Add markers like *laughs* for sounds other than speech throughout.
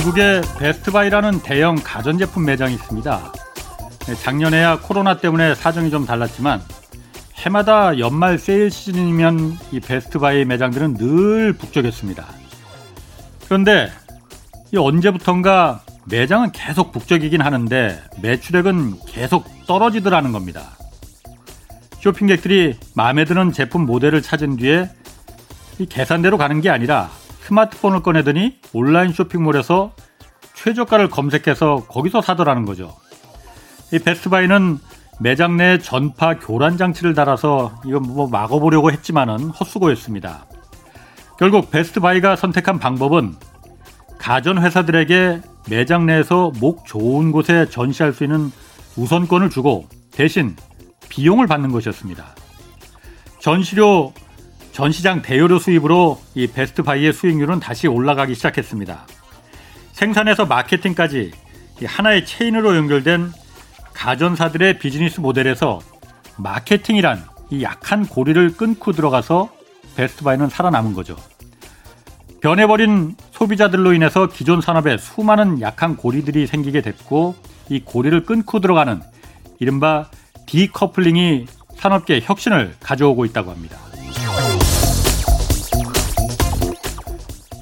미국의 베스트바이라는 대형 가전제품 매장이 있습니다. 네, 작년에야 코로나 때문에 사정이 좀 달랐지만 해마다 연말 세일 시즌이면 이 베스트바이 매장들은 늘 북적였습니다. 그런데 이 언제부턴가 매장은 계속 북적이긴 하는데 매출액은 계속 떨어지더라는 겁니다. 쇼핑객들이 마음에 드는 제품 모델을 찾은 뒤에 이 계산대로 가는 게 아니라 스마트폰을 꺼내더니 온라인 쇼핑몰에서 최저가를 검색해서 거기서 사더라는 거죠. 이 베스트바이는 매장 내 전파 교란 장치를 달아서 이거 뭐 막아보려고 했지만은 헛수고였습니다. 결국 베스트바이가 선택한 방법은 가전 회사들에게 매장 내에서 목 좋은 곳에 전시할 수 있는 우선권을 주고 대신 비용을 받는 것이었습니다. 전시료 전시장 대여료 수입으로 이 베스트 바이의 수익률은 다시 올라가기 시작했습니다. 생산에서 마케팅까지 하나의 체인으로 연결된 가전사들의 비즈니스 모델에서 마케팅이란 이 약한 고리를 끊고 들어가서 베스트 바이는 살아남은 거죠. 변해버린 소비자들로 인해서 기존 산업에 수많은 약한 고리들이 생기게 됐고 이 고리를 끊고 들어가는 이른바 디커플링이 산업계 혁신을 가져오고 있다고 합니다.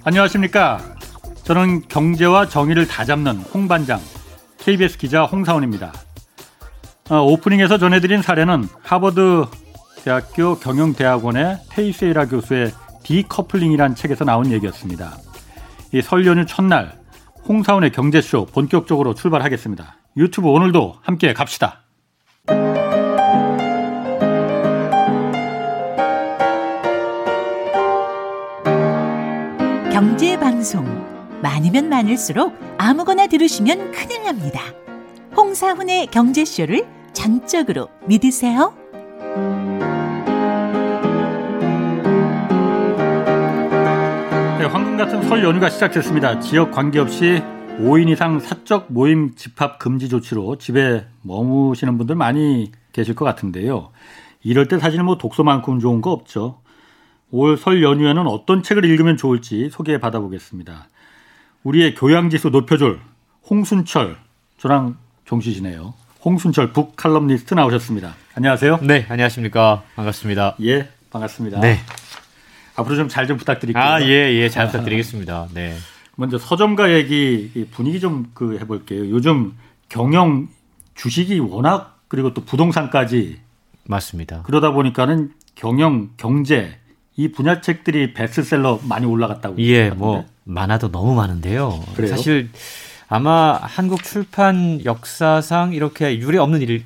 안녕하십니까. 저는 경제와 정의를 다 잡는 홍반장, KBS 기자 홍사원입니다. 어, 오프닝에서 전해드린 사례는 하버드 대학교 경영대학원의 테이세이라 교수의 디커플링이란 책에서 나온 얘기였습니다. 이설 연휴 첫날 홍사원의 경제쇼 본격적으로 출발하겠습니다. 유튜브 오늘도 함께 갑시다. 경제 방송 많으면 많을수록 아무거나 들으시면 큰일 납니다. 홍사훈의 경제쇼를 전적으로 믿으세요. 네, 황금 같은 설 연휴가 시작됐습니다. 지역 관계없이 5인 이상 사적 모임 집합 금지 조치로 집에 머무시는 분들 많이 계실 것 같은데요. 이럴 때 사실 뭐 독서만큼 좋은 거 없죠. 올 설 연휴에는 어떤 책을 읽으면 좋을지 소개해 받아보겠습니다. 우리의 교양지수 높여줄 홍순철 저랑 종시시네요. 홍순철 북 칼럼니스트 나오셨습니다. 안녕하세요. 네, 안녕하십니까. 반갑습니다. 예, 반갑습니다. 네. 앞으로 좀잘좀 부탁드릴게요. 아, 예, 예, 잘 부탁드리겠습니다. 네. 먼저 서점가 얘기 분위기 좀 그 해볼게요. 요즘 경영 주식이 워낙 그리고 또 부동산까지 맞습니다. 그러다 보니까는 경영 경제 이 분야 책들이 베스트셀러 많이 올라갔다고. 예, 뭐 많아도 너무 많은데요. 그래요? 사실 아마 한국 출판 역사상 이렇게 유례 없는 일일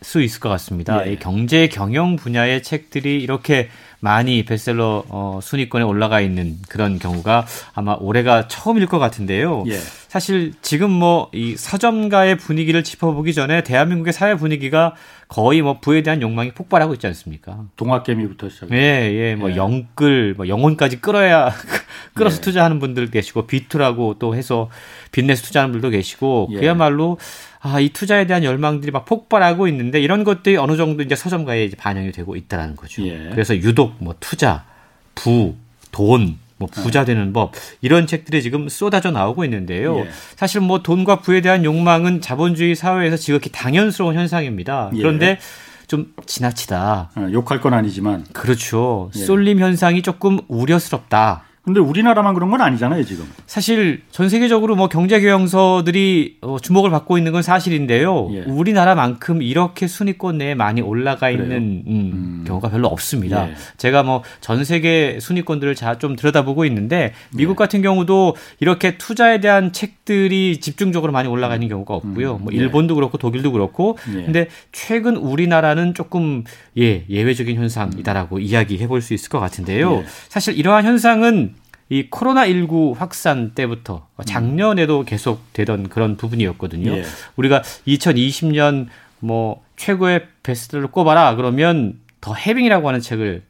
수 있을 것 같습니다. 예. 이 경제 경영 분야의 책들이 이렇게 많이 베스트셀러 어, 순위권에 올라가 있는 그런 경우가 아마 올해가 처음일 것 같은데요. 예. 사실 지금 뭐 이 서점가의 분위기를 짚어보기 전에 대한민국의 사회 분위기가 거의 뭐 부에 대한 욕망이 폭발하고 있지 않습니까? 동학개미부터 시작해. 예, 예, 뭐 예. 영끌, 뭐 영혼까지 끌어야 *laughs* 끌어서 예. 투자하는 분들 계시고 비투라고 또 해서 빚내서 투자하는 분들도 계시고 예. 그야말로 아, 이 투자에 대한 열망들이 막 폭발하고 있는데 이런 것들이 어느 정도 이제 서점가에 이제 반영이 되고 있다라는 거죠. 예. 그래서 유독 뭐 투자, 부, 돈, 뭐 부자 되는 법 이런 책들이 지금 쏟아져 나오고 있는데요. 예. 사실 뭐 돈과 부에 대한 욕망은 자본주의 사회에서 지극히 당연스러운 현상입니다. 예. 그런데 좀 지나치다. 어, 욕할 건 아니지만. 그렇죠. 예. 쏠림 현상이 조금 우려스럽다. 근데 우리나라만 그런 건 아니잖아요, 지금. 사실 전 세계적으로 뭐 경제 경영서들이 어, 주목을 받고 있는 건 사실인데요. 예. 우리나라만큼 이렇게 순위권 내에 많이 올라가 그래요? 있는 음, 음. 경우가 별로 없습니다. 예. 제가 뭐 전 세계 순위권들을 자 좀 들여다보고 있는데 미국 예. 같은 경우도 이렇게 투자에 대한 책들이 집중적으로 많이 올라가 있는 경우가 없고요. 음. 뭐 예. 일본도 그렇고 독일도 그렇고. 예. 근데 최근 우리나라는 조금 예 예외적인 현상이다라고 이야기해 볼 수 있을 것 같은데요. 예. 사실 이러한 현상은 이 코로나19 확산 때부터 작년에도 계속 되던 그런 부분이었거든요. 예. 우리가 2020년 뭐 최고의 베스트를 꼽아라 그러면 더 해빙이라고 하는 책을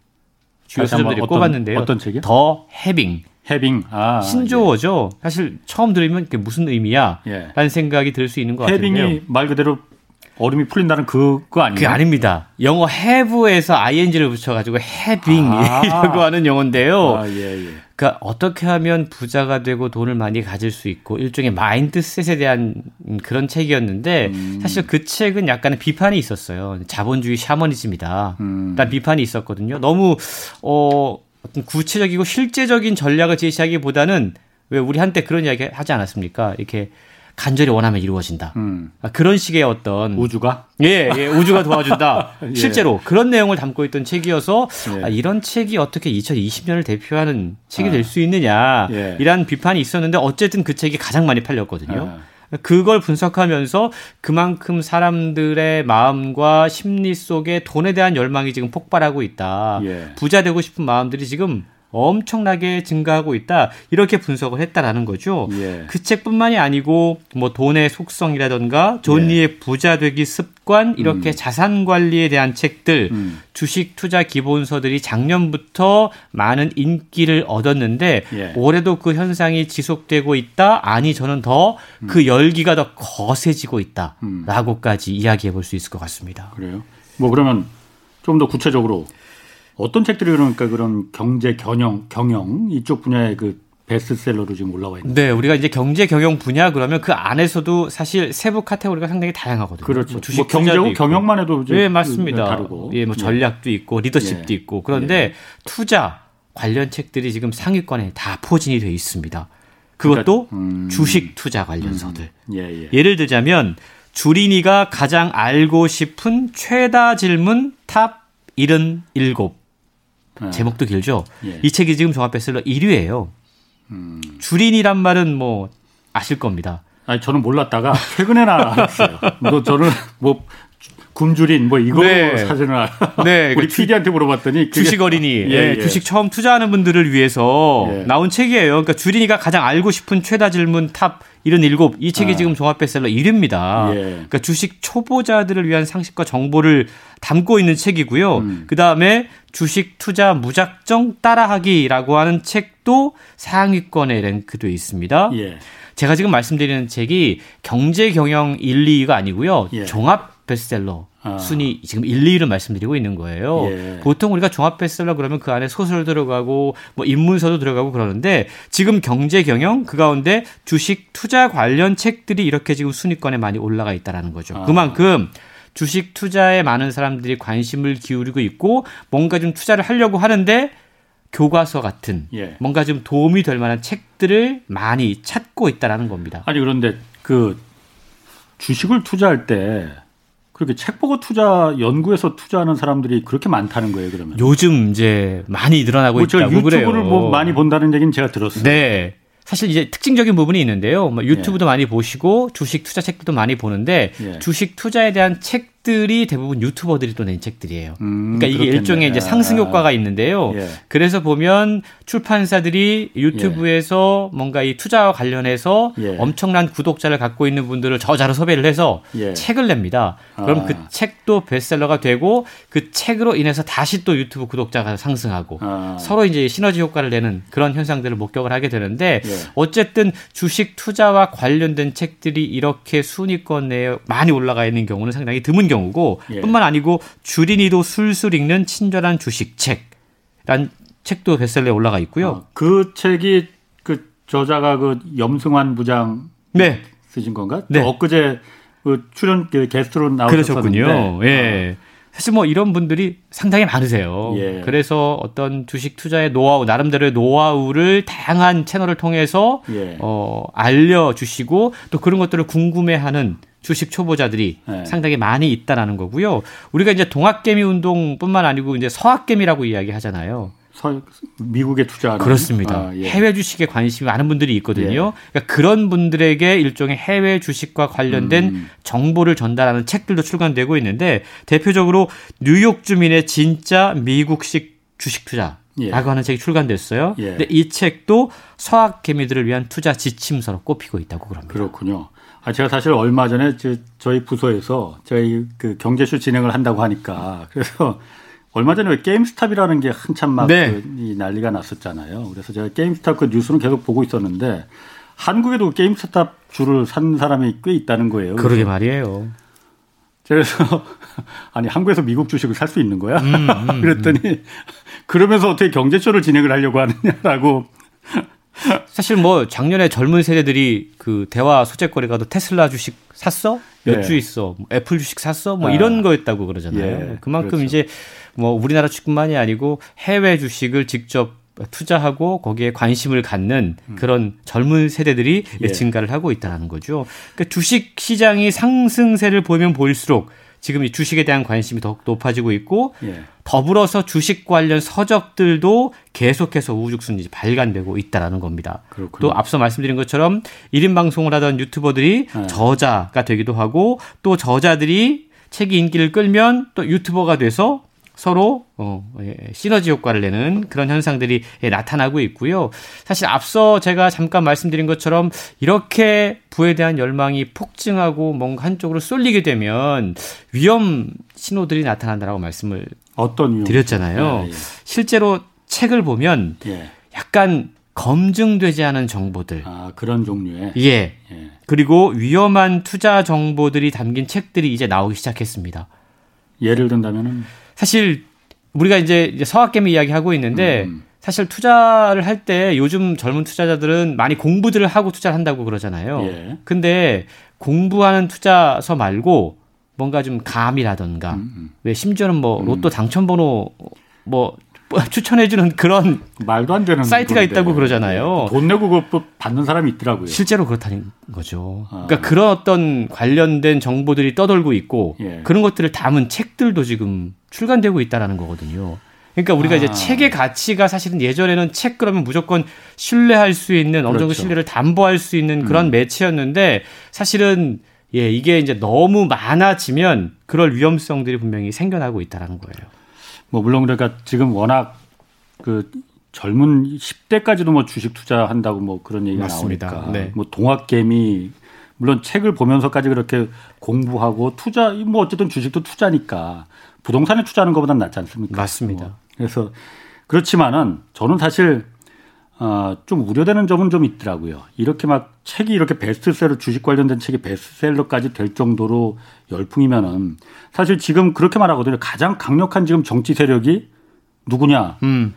주요 서점들이 어떤- 꼽았는데요. 어떤 책이요? 더 해빙. 해빙. 아. 신조어죠. 사실 처음 들으면 그게 무슨 의미야? 예. 라는 생각이 들 수 있는 것 해빙이 같은데요. 말 그대로 얼음이 풀린다는 그거 아니에요? 그게 아닙니다. 영어 have에서 ing를 붙여가지고 having이라고 아. 하는 영어인데요. 아, 예, 예. 그러니까 어떻게 하면 부자가 되고 돈을 많이 가질 수 있고 일종의 마인드셋에 대한 그런 책이었는데 음. 사실 그 책은 약간의 비판이 있었어요. 자본주의 샤머니즘이다. 음. 비판이 있었거든요. 너무 어 어떤 구체적이고 실제적인 전략을 제시하기보다는 왜 우리 한때 그런 이야기 하지 않았습니까? 이렇게 간절히 원하면 이루어진다. 음. 아, 그런 식의 어떤 우주가? 예, 예, 우주가 도와준다. *laughs* 예. 실제로 그런 내용을 담고 있던 책이어서 예. 아, 이런 책이 어떻게 2020년을 대표하는 책이 아. 될수 있느냐 예. 이란 비판이 있었는데 어쨌든 그 책이 가장 많이 팔렸거든요. 아. 그걸 분석하면서 그만큼 사람들의 마음과 심리 속에 돈에 대한 열망이 지금 폭발하고 있다. 예. 부자 되고 싶은 마음들이 지금 엄청나게 증가하고 있다. 이렇게 분석을 했다라는 거죠. 예. 그 책뿐만이 아니고 뭐 돈의 속성이라던가 존리의 부자 되기 습관 이렇게 자산 관리에 대한 책들 음. 주식 투자 기본서들이 작년부터 많은 인기를 얻었는데 예. 올해도 그 현상이 지속되고 있다. 아니 저는 더그 열기가 더 거세지고 있다라고까지 이야기해 볼 수 있을 것 같습니다. 그래요? 뭐 그러면 좀 더 구체적으로 어떤 책들이 그러니까 그런 경제 경영 경영 이쪽 분야의 그 베스트셀러로 지금 올라와 있는 네, 우리가 이제 경제 경영 분야 그러면 그 안에서도 사실 세부 카테고리가 상당히 다양하거든요. 그렇죠. 뭐 주식 뭐 경제고. 경영만 해도 이제 예, 맞습니다. 다르고 예, 뭐 전략도 있고 리더십도 예. 있고 그런데 투자 관련 책들이 지금 상위권에 다 포진이 돼 있습니다. 그것도 그러니까, 음. 주식 투자 관련서들. 예, 예. 예 를 들자면 주린이가 가장 알고 싶은 최다 질문 top 77. 예. 제목도 길죠. 예. 이 책이 지금 종합 베스트셀러 1위예요. 음. 주린이란 말은 뭐 아실 겁니다. 아니 저는 몰랐다가 최근에나 알았어요. 너 저는 뭐 굶주린 뭐 이거 네. 사진을 알- 네, 우리 그 PD한테 물어봤더니 주식 어린이, 예, 예, 예. 주식 처음 투자하는 분들을 위해서 예. 나온 책이에요. 그러니까 주린이가 가장 알고 싶은 최다 질문 top 77. 이 책이 아. 지금 종합 베스트셀러 1위입니다. 예. 그러니까 주식 초보자들을 위한 상식과 정보를 담고 있는 책이고요. 음. 그 다음에 주식 투자 무작정 따라하기라고 하는 책도 상위권에 랭크되어 있습니다. 예. 제가 지금 말씀드리는 책이 경제 경영 1, 2가 아니고요. 예. 종합 베스트셀러 아. 순위 지금 1, 2를 말씀드리고 있는 거예요. 예. 보통 우리가 종합 베스트셀러 그러면 그 안에 소설 들어가고 뭐 인문서도 들어가고 그러는데 지금 경제 경영 그 가운데 주식 투자 관련 책들이 이렇게 지금 순위권에 많이 올라가 있다라는 거죠. 아. 그만큼 주식 투자에 많은 사람들이 관심을 기울이고 있고 뭔가 좀 투자를 하려고 하는데 교과서 같은 예. 뭔가 좀 도움이 될 만한 책들을 많이 찾고 있다라는 겁니다. 아니 그런데 그 주식을 투자할 때 그렇게 책 보고 투자 연구해서 투자하는 사람들이 그렇게 많다는 거예요 그러면. 요즘 이제 많이 늘어나고 뭐 있다고 유튜브를 그래요. 뭐 많이 본다는 얘기는 제가 들었어요. 네. 사실 이제 특징적인 부분이 있는데요. 뭐 유튜브도 많이 보시고 주식 투자 책들도 많이 보는데 예. 주식 투자에 대한 책 들이 대부분 유튜버들이 또 낸 책들이에요. 음, 그러니까 이게 그렇겠네. 일종의 이제 상승 효과가 있는데요. 예. 그래서 보면 출판사들이 유튜브에서 뭔가 이 투자와 관련해서 예. 엄청난 구독자를 갖고 있는 분들을 저자로 섭외를 해서 예. 책을 냅니다. 그럼 아. 그 책도 베스트셀러가 되고 그 책으로 인해서 다시 또 유튜브 구독자가 상승하고 아. 서로 이제 시너지 효과를 내는 그런 현상들을 목격을 하게 되는데 예. 어쨌든 주식 투자와 관련된 책들이 이렇게 순위권 내에 많이 올라가 있는 경우는 상당히 드문 경우 고 예. 뿐만 아니고 주린이도 술술 읽는 친절한 주식 책란 책도 베스트셀러에 올라가 있고요. 어, 그 책이 그 저자가 그 염승환 부장 네. 쓰신 건가? 네. 또 엊그제 그 출연 그 게스트로 그러셨군요. 예. 사실 뭐 이런 분들이 상당히 많으세요. 예. 그래서 어떤 주식 투자의 노하우, 나름대로의 노하우를 다양한 채널을 통해서 예. 어, 알려주시고 또 그런 것들을 궁금해하는 주식 초보자들이 예. 상당히 많이 있다라는 거고요. 우리가 이제 동학개미 운동뿐만 아니고 이제 서학개미라고 이야기하잖아요. 서, 미국에 투자하는 그렇습니다. 아, 예. 해외 주식에 관심이 많은 분들이 있거든요. 그러니까 그런 분들에게 일종의 해외 주식과 관련된 음. 정보를 전달하는 책들도 출간되고 있는데 대표적으로 뉴욕 주민의 진짜 미국식 주식 투자라고 예. 하는 책이 출간됐어요. 예. 근데 이 책도 서학 개미들을 위한 투자 지침서로 꼽히고 있다고 그럽니다. 그렇군요. 아, 제가 사실 얼마 전에 저, 저희 부서에서 저희 그 경제쇼 진행을 한다고 하니까 그래서 얼마 전에 왜 게임스탑이라는 게 한참 막 네. 그, 이 난리가 났었잖아요. 그래서 제가 게임스탑 그 뉴스는 계속 보고 있었는데 한국에도 게임스탑 주를 산 사람이 꽤 있다는 거예요. 그러게 말이에요. 그래서 *laughs* 아니 한국에서 미국 주식을 살 수 있는 거야? 음, 음, *laughs* 그랬더니 그러면서 어떻게 경제쇼를 진행을 하려고 하느냐라고 사실 뭐 작년에 젊은 세대들이 그 대화 소재거리가 도 테슬라 주식 샀어? 몇주 예. 있어? 뭐 애플 주식 샀어? 뭐 아. 이런 거였다고 그러잖아요. 예, 그만큼 그렇죠. 이제 뭐 우리나라 주식뿐만이 아니고 해외 주식을 직접 투자하고 거기에 관심을 갖는 그런 젊은 세대들이 예. 증가를 하고 있다는 거죠. 그러니까 주식 시장이 상승세를 보면 보일수록 지금 이 주식에 대한 관심이 더욱 높아지고 있고 예. 더불어서 주식 관련 서적들도 계속해서 우후죽순이 발간되고 있다라는 겁니다. 그렇군요. 또 앞서 말씀드린 것처럼 1인 방송을 하던 유튜버들이 네. 저자가 되기도 하고 또 저자들이 책이 인기를 끌면 또 유튜버가 돼서 서로 어, 예, 시너지 효과를 내는 그런 현상들이 예, 나타나고 있고요. 사실 앞서 제가 잠깐 말씀드린 것처럼 이렇게 부에 대한 열망이 폭증하고 뭔가 한쪽으로 쏠리게 되면 위험 신호들이 나타난다라고 말씀을? 드렸잖아요. 예, 실제로 책을 보면 예. 예. 약간 검증되지 않은 정보들, 아 그런 종류의 예, 예. 그리고 위험한 투자 정보들이 담긴 책들이 이제 나오기 시작했습니다. 예를 든다면은 사실 우리가 이제 서학개미 이야기하고 있는데 음. 사실 투자를 할 때 요즘 젊은 투자자들은 많이 공부들을 하고 투자를 한다고 그러잖아요. 예. 근데 공부하는 투자서 말고 뭔가 좀 감이라던가 음, 음. 왜 심지어는 뭐 로또 당첨 번호 뭐 *laughs* 추천해주는 그런 말도 안 되는 사이트가 건데. 있다고 그러잖아요. 돈 내고 그거 받는 사람이 있더라고요. 실제로 그렇다는 거죠. 아. 그러니까 그런 어떤 관련된 정보들이 떠돌고 있고 예. 그런 것들을 담은 책들도 지금 출간되고 있다라는 거거든요. 그러니까 우리가 아. 이제 책의 가치가 사실은 예전에는 책 그러면 무조건 신뢰할 수 있는 어느 정도 그렇죠. 신뢰를 담보할 수 있는 그런 매체였는데 사실은 예, 이게 이제 너무 많아지면 그럴 위험성들이 분명히 생겨나고 있다라는 거예요. 뭐 물론 그러니까 지금 워낙 그 젊은 10대까지도 뭐 주식 투자한다고 뭐 그런 얘기가 맞습니다. 나오니까 네. 뭐 동학개미 물론 책을 보면서까지 그렇게 공부하고 투자 뭐 어쨌든 주식도 투자니까 부동산에 투자하는 것보다는 낫지 않습니까? 맞습니다. 뭐 그래서 그렇지만은 저는 사실 어, 좀 우려되는 점은 좀 있더라고요. 이렇게 막 책이 이렇게 베스트셀러 주식 관련된 책이 베스트셀러까지 될 정도로 열풍이면은 사실 지금 그렇게 말하거든요. 가장 강력한 지금 정치 세력이 누구냐? 음,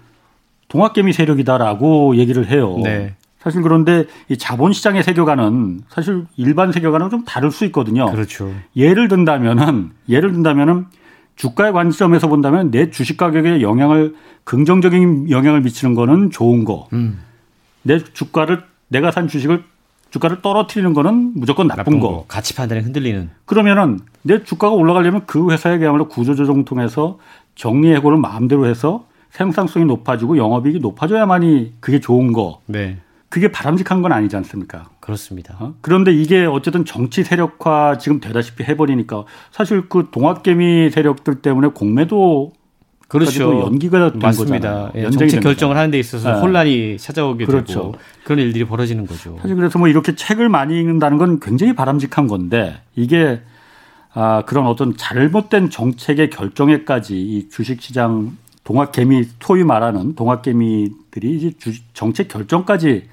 동학개미 세력이다라고 얘기를 해요. 네. 사실 그런데 이 자본 시장의 세계관은 사실 일반 세계관은 좀 다를 수 있거든요. 그렇죠. 예를 든다면은 예를 든다면은 주가의 관점에서 본다면 내 주식 가격에 영향을 긍정적인 영향을 미치는 거는 좋은 거. 음, 내 주가를 내가 산 주식을 주가를 떨어뜨리는 거는 무조건 나쁜, 나쁜 거. 거, 가치 판단에 흔들리는. 그러면은 내 주가가 올라가려면 그 회사에 그야말로 구조조정 통해서 정리 해고를 마음대로 해서 생산성이 높아지고 영업이익이 높아져야만이 그게 좋은 거. 네, 그게 바람직한 건 아니지 않습니까? 그렇습니다. 어? 그런데 이게 어쨌든 정치 세력화 지금 되다시피 해버리니까 사실 그 동학개미 세력들 때문에 공매도 그렇죠. 연기가 된 맞습니다. 거잖아요. 예, 정책 된 결정을 하는 데 있어서 네. 혼란이 찾아오게 그렇죠. 되고 그런 일들이 벌어지는 거죠. 사실 그래서 뭐 이렇게 책을 많이 읽는다는 건 굉장히 바람직한 건데 이게 아 그런 어떤 잘못된 정책의 결정에까지 이 주식시장 동학개미 소위 말하는 동학개미들이 이제 주, 정책 결정까지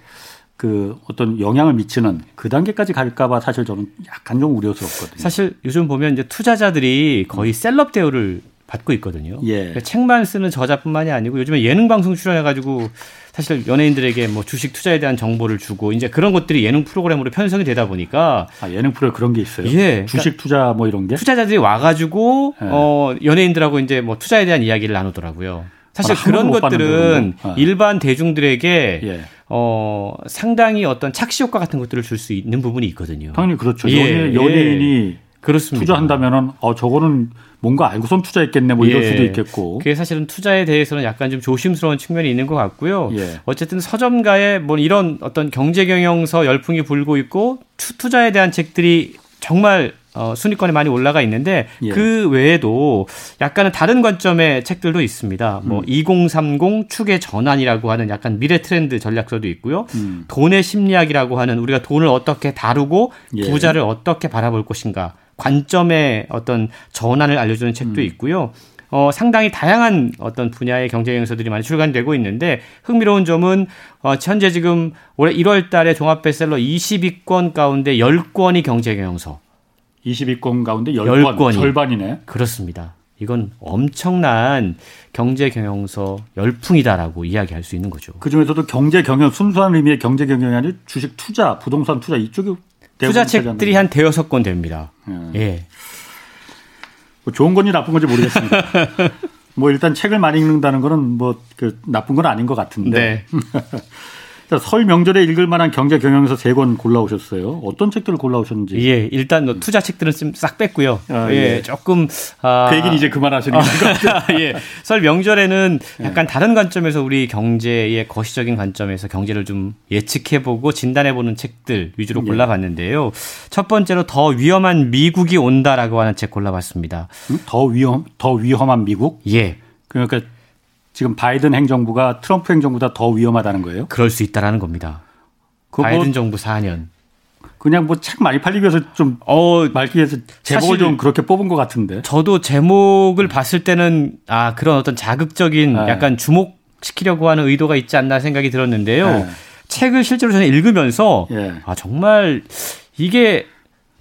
그 어떤 영향을 미치는 그 단계까지 갈까봐 사실 저는 약간 좀 우려스럽거든요. 사실 요즘 보면 이제 투자자들이 거의 셀럽 대우를 받고 있거든요. 예. 그러니까 책만 쓰는 저자뿐만이 아니고 요즘에 예능 방송 출연해가지고 사실 연예인들에게 뭐 주식 투자에 대한 정보를 주고 이제 그런 것들이 예능 프로그램으로 편성이 되다 보니까 아, 예능 프로에 그런 게 있어요. 예, 주식 투자 뭐 이런 게. 투자자들이 와가지고 예. 어 연예인들하고 이제 뭐 투자에 대한 이야기를 나누더라고요. 사실 아, 한 그런 것들은. 어. 일반 대중들에게 예. 어 상당히 어떤 착시 효과 같은 것들을 줄 수 있는 부분이 있거든요. 당연히 그렇죠. 예, 연예, 연예인이 그렇습니다. 투자한다면은 어 저거는 뭔가 알고선 투자했겠네 뭐 이럴 예. 수도 있겠고. 그게 사실은 투자에 대해서는 약간 좀 조심스러운 측면이 있는 것 같고요. 예. 어쨌든 서점가에 뭐 이런 어떤 경제 경영서 열풍이 불고 있고 투, 투자에 대한 책들이 정말 어, 순위권에 많이 올라가 있는데 예. 그 외에도 약간은 다른 관점의 책들도 있습니다. 뭐 음. 2030 축의 전환이라고 하는 약간 미래 트렌드 전략서도 있고요. 음. 돈의 심리학이라고 하는 우리가 돈을 어떻게 다루고 예. 부자를 어떻게 바라볼 것인가 관점의 어떤 전환을 알려주는 책도 음. 있고요. 어, 상당히 다양한 어떤 분야의 경제 경영서들이 많이 출간되고 있는데 흥미로운 점은 어, 현재 지금 올해 1월 달에 종합 베스트셀러 22권 가운데 10권이 경제 경영서. 20위권 가운데 10권, 열 권이. 절반이네. 그렇습니다. 이건 엄청난 경제 경영서 열풍이다라고 이야기할 수 있는 거죠. 그 중에서도 경제 경영 순수한 의미의 경제 경영이 아니라 주식 투자, 부동산 투자 이쪽이 투자 책들이 한 대여섯 권 됩니다. 음. 예. 뭐 좋은 건지 나쁜 건지 모르겠습니다. *laughs* 뭐 일단 책을 많이 읽는다는 거는 뭐 그 나쁜 건 아닌 것 같은데. 네. *laughs* 자, 설 명절에 읽을 만한 경제 경영서 세 권 골라오셨어요. 어떤 책들을 골라오셨는지. 예, 일단 뭐 투자 책들은 좀 싹 뺐고요. 아, 예, 예. 조금 아, 그 얘기는 이제 그만하시는 것 같아요. *laughs* 예. 설 명절에는 약간 다른 관점에서 우리 경제의 거시적인 관점에서 경제를 좀 예측해보고 진단해보는 책들 위주로 예. 골라봤는데요. 첫 번째로 더 위험한 미국이 온다라고 하는 책 골라봤습니다. 음? 더 위험, 더 위험한 미국? 예. 그러니까 지금 바이든 행정부가 트럼프 행정부보다 더 위험하다는 거예요. 그럴 수 있다라는 겁니다. 뭐 바이든 정부 4년. 그냥 뭐 책 많이 팔리기 위해서 좀 어, 팔기 위해서 제목을 좀 그렇게 뽑은 것 같은데. 저도 제목을 봤을 때는 아 그런 어떤 자극적인 네. 약간 주목시키려고 하는 의도가 있지 않나 생각이 들었는데요. 네. 책을 실제로 저는 읽으면서 예. 아 정말 이게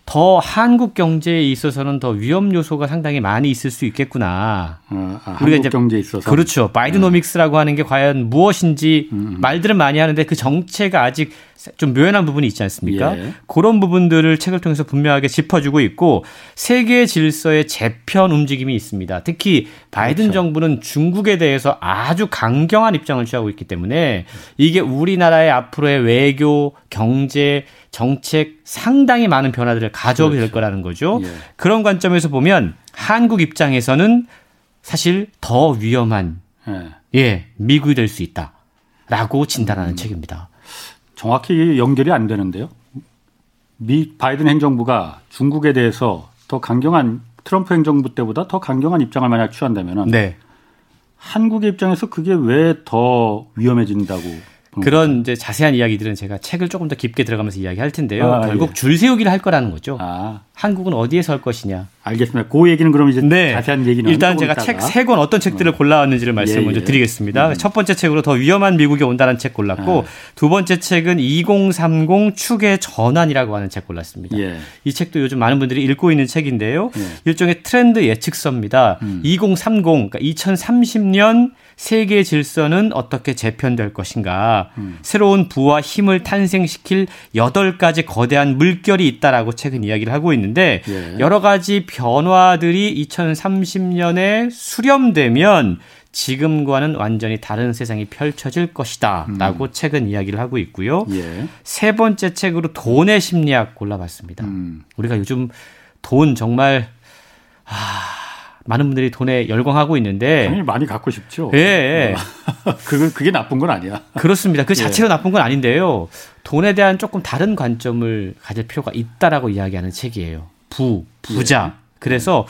더 한국 경제에 있어서는 더 위험 요소가 상당히 많이 있을 수 있겠구나. 어, 아, 우리가 한국 이제 경제에 있어서. 그렇죠. 바이드노믹스라고 하는 게 과연 무엇인지 음, 말들은 많이 하는데 그 정체가 아직 좀 묘연한 부분이 있지 않습니까? 예. 그런 부분들을 책을 통해서 분명하게 짚어주고 있고 세계 질서의 재편 움직임이 있습니다. 특히 바이든 그렇죠. 정부는 중국에 대해서 아주 강경한 입장을 취하고 있기 때문에 이게 우리나라의 앞으로의 외교, 경제, 정책 상당히 많은 변화들을 가져오게 될 거라는 거죠. 예. 그런 관점에서 보면 한국 입장에서는 사실 더 위험한 예. 예 미국이 될 수 있다라고 진단하는 음. 책입니다. 정확히 연결이 안 되는데요. 미 바이든 행정부가 중국에 대해서 더 강경한 트럼프 행정부 때보다 더 강경한 입장을 만약 취한다면 네 한국의 입장에서 그게 왜 더 위험해진다고 그런 이제 자세한 이야기들은 제가 책을 조금 더 깊게 들어가면서 이야기할 텐데요. 아, 결국 예. 줄 세우기를 할 거라는 거죠. 아, 한국은 어디에 설 것이냐. 알겠습니다. 그 얘기는 그럼 이제 자세한 얘기는 네. 일단 제가. 책 세 권 어떤 책들을 골라왔는지를 말씀 예, 을 먼저 예. 드리겠습니다. 첫 번째 책으로 더 위험한 미국이 온다는 책 골랐고 아. 두 번째 책은 2030 축의 전환이라고 하는 책 골랐습니다. 예. 이 책도 요즘 많은 분들이 읽고 있는 책인데요. 예. 일종의 트렌드 예측서입니다. 음. 2030, 그러니까 2030년 세계 질서는 어떻게 재편될 것인가. 음. 새로운 부와 힘을 탄생시킬 여덟 가지 거대한 물결이 있다라고 책은 이야기를 하고 있는데 예. 여러 가지 변화들이 2030년에 수렴되면 지금과는 완전히 다른 세상이 펼쳐질 것이다 라고 책은 이야기를 하고 있고요. 예. 세 번째 책으로 돈의 심리학 골라봤습니다. 음. 우리가 요즘 돈 정말 아, 많은 분들이 돈에 열광하고 있는데 당연히 많이 갖고 싶죠. 예, 예. *laughs* 그게 그게 나쁜 건 아니야. 그렇습니다. 그 예. 자체로 나쁜 건 아닌데요. 돈에 대한 조금 다른 관점을 가질 필요가 있다라고 이야기하는 책이에요. 부, 부자. 그래서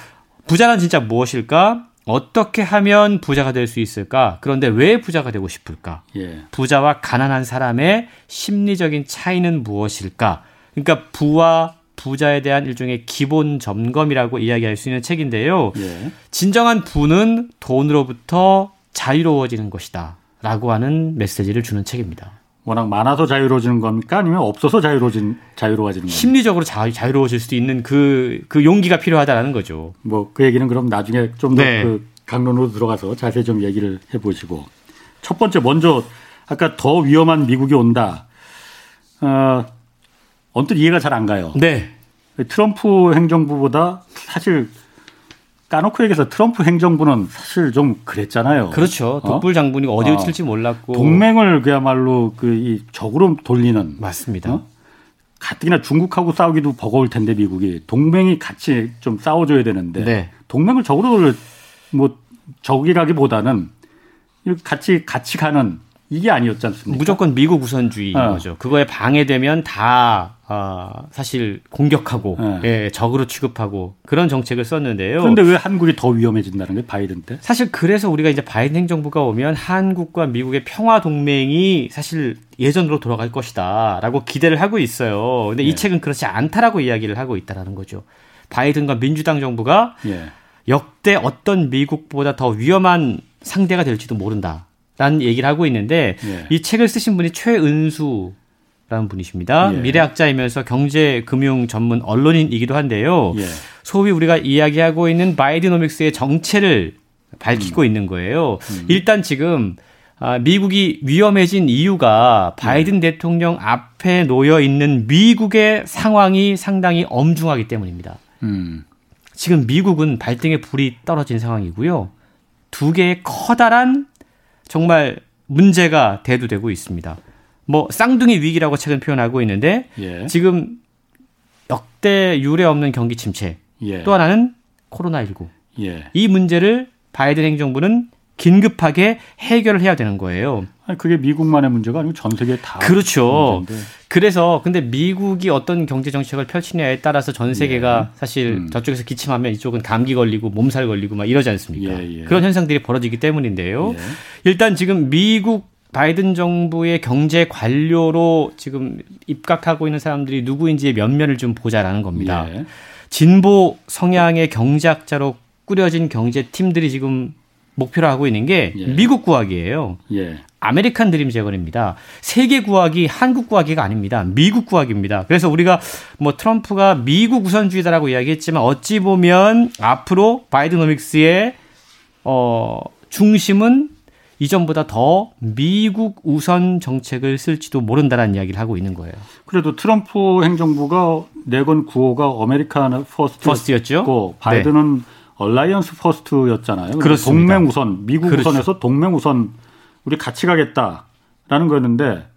부자란 진짜 무엇일까? 어떻게 하면 부자가 될 수 있을까? 그런데 왜 부자가 되고 싶을까? 예. 부자와 가난한 사람의 심리적인 차이는 무엇일까? 그러니까 부와 부자에 대한 일종의 기본 점검이라고 이야기할 수 있는 책인데요. 예. 진정한 부는 돈으로부터 자유로워지는 것이다. 라고 하는 메시지를 주는 책입니다. 워낙 많아서 자유로워지는 겁니까? 아니면 없어서 자유로워진 자유로워지는 겁니까? 심리적으로 자, 자유로워질 수도 있는 그, 그 용기가 필요하다라는 거죠. 뭐 그 얘기는 그럼 나중에 좀더 네. 그 강론으로 들어가서 자세히 좀 얘기를 해보시고 첫 번째 먼저 아까 더 위험한 미국이 온다. 어, 언뜻 이해가 잘 안 가요. 네. 트럼프 행정부보다 사실 까놓고 얘기해서 트럼프 행정부는 사실 좀 그랬잖아요. 그렇죠. 어? 독불 장군이 어. 튈지 몰랐고. 동맹을 그야말로 그 이 적으로 돌리는 맞습니다. 어? 가뜩이나 중국하고 싸우기도 버거울 텐데 미국이 동맹이 같이 좀 싸워줘야 되는데 네. 동맹을 적으로 돌려 뭐 적이라기보다는 같이 같이 가는 이게 아니었지 않습니까? 무조건 미국 우선주의인 어. 거죠. 그거에 방해되면 다 어, 사실 공격하고 네. 예, 적으로 취급하고 그런 정책을 썼는데요. 그런데 왜 한국이 더 위험해진다는 게 바이든 때? 사실 그래서 우리가 이제 바이든 행정부가 오면 한국과 미국의 평화 동맹이 사실 예전으로 돌아갈 것이다라고 기대를 하고 있어요. 근데 이 네. 책은 그렇지 않다라고 이야기를 하고 있다라는 거죠. 바이든과 민주당 정부가 예. 역대 어떤 미국보다 더 위험한 상대가 될지도 모른다라는 얘기를 하고 있는데 예. 이 책을 쓰신 분이 최은수 라는 분이십니다. 예. 미래학자이면서 경제 금융 전문 언론인이기도 한데요. 예. 소위 우리가 이야기하고 있는 바이드노믹스의 정체를 밝히고 음. 있는 거예요. 일단 지금 아, 미국이 위험해진 이유가 바이든 네. 대통령 앞에 놓여 있는 미국의 상황이 상당히 엄중하기 때문입니다. 음. 지금 미국은 발등에 불이 떨어진 상황이고요. 두 개의 커다란 정말 문제가 대두되고 있습니다. 뭐 쌍둥이 위기라고 최근 표현하고 있는데 예. 지금 역대 유례 없는 경기 침체 예. 또 하나는 코로나19 예. 이 문제를 바이든 행정부는 긴급하게 해결을 해야 되는 거예요. 아니 그게 미국만의 문제가 아니고 전 세계 다 그렇죠. 문제인데. 그래서 근데 미국이 어떤 경제 정책을 펼치냐에 따라서 전 세계가 사실 음. 저쪽에서 기침하면 이쪽은 감기 걸리고 몸살 걸리고 막 이러지 않습니까? 예, 예. 그런 현상들이 벌어지기 때문인데요. 예. 일단 지금 미국 바이든 정부의 경제 관료로 지금 입각하고 있는 사람들이 누구인지의 면면을 좀 보자라는 겁니다. 예. 진보 성향의 경제학자로 꾸려진 경제팀들이 지금 목표로 하고 있는 게 예. 미국 구하기예요. 예. 아메리칸 드림 재건입니다. 세계 구하기, 한국 구하기가 아닙니다. 미국 구하기입니다. 그래서 우리가 뭐 트럼프가 미국 우선주의다라고 이야기했지만 어찌 보면 앞으로 바이드노믹스의 어 중심은 이전보다 더 미국 우선 정책을 쓸지도 모른다라는 이야기를 하고 있는 거예요. 그래도 트럼프 행정부가 내건 구호가 American first first였죠? 고 바이든은 alliance first였잖아요. 그렇습니다. 동맹 우선, 미국 그렇죠. 우선에서 동맹 우선 우리 같이 가겠다라는 거였는데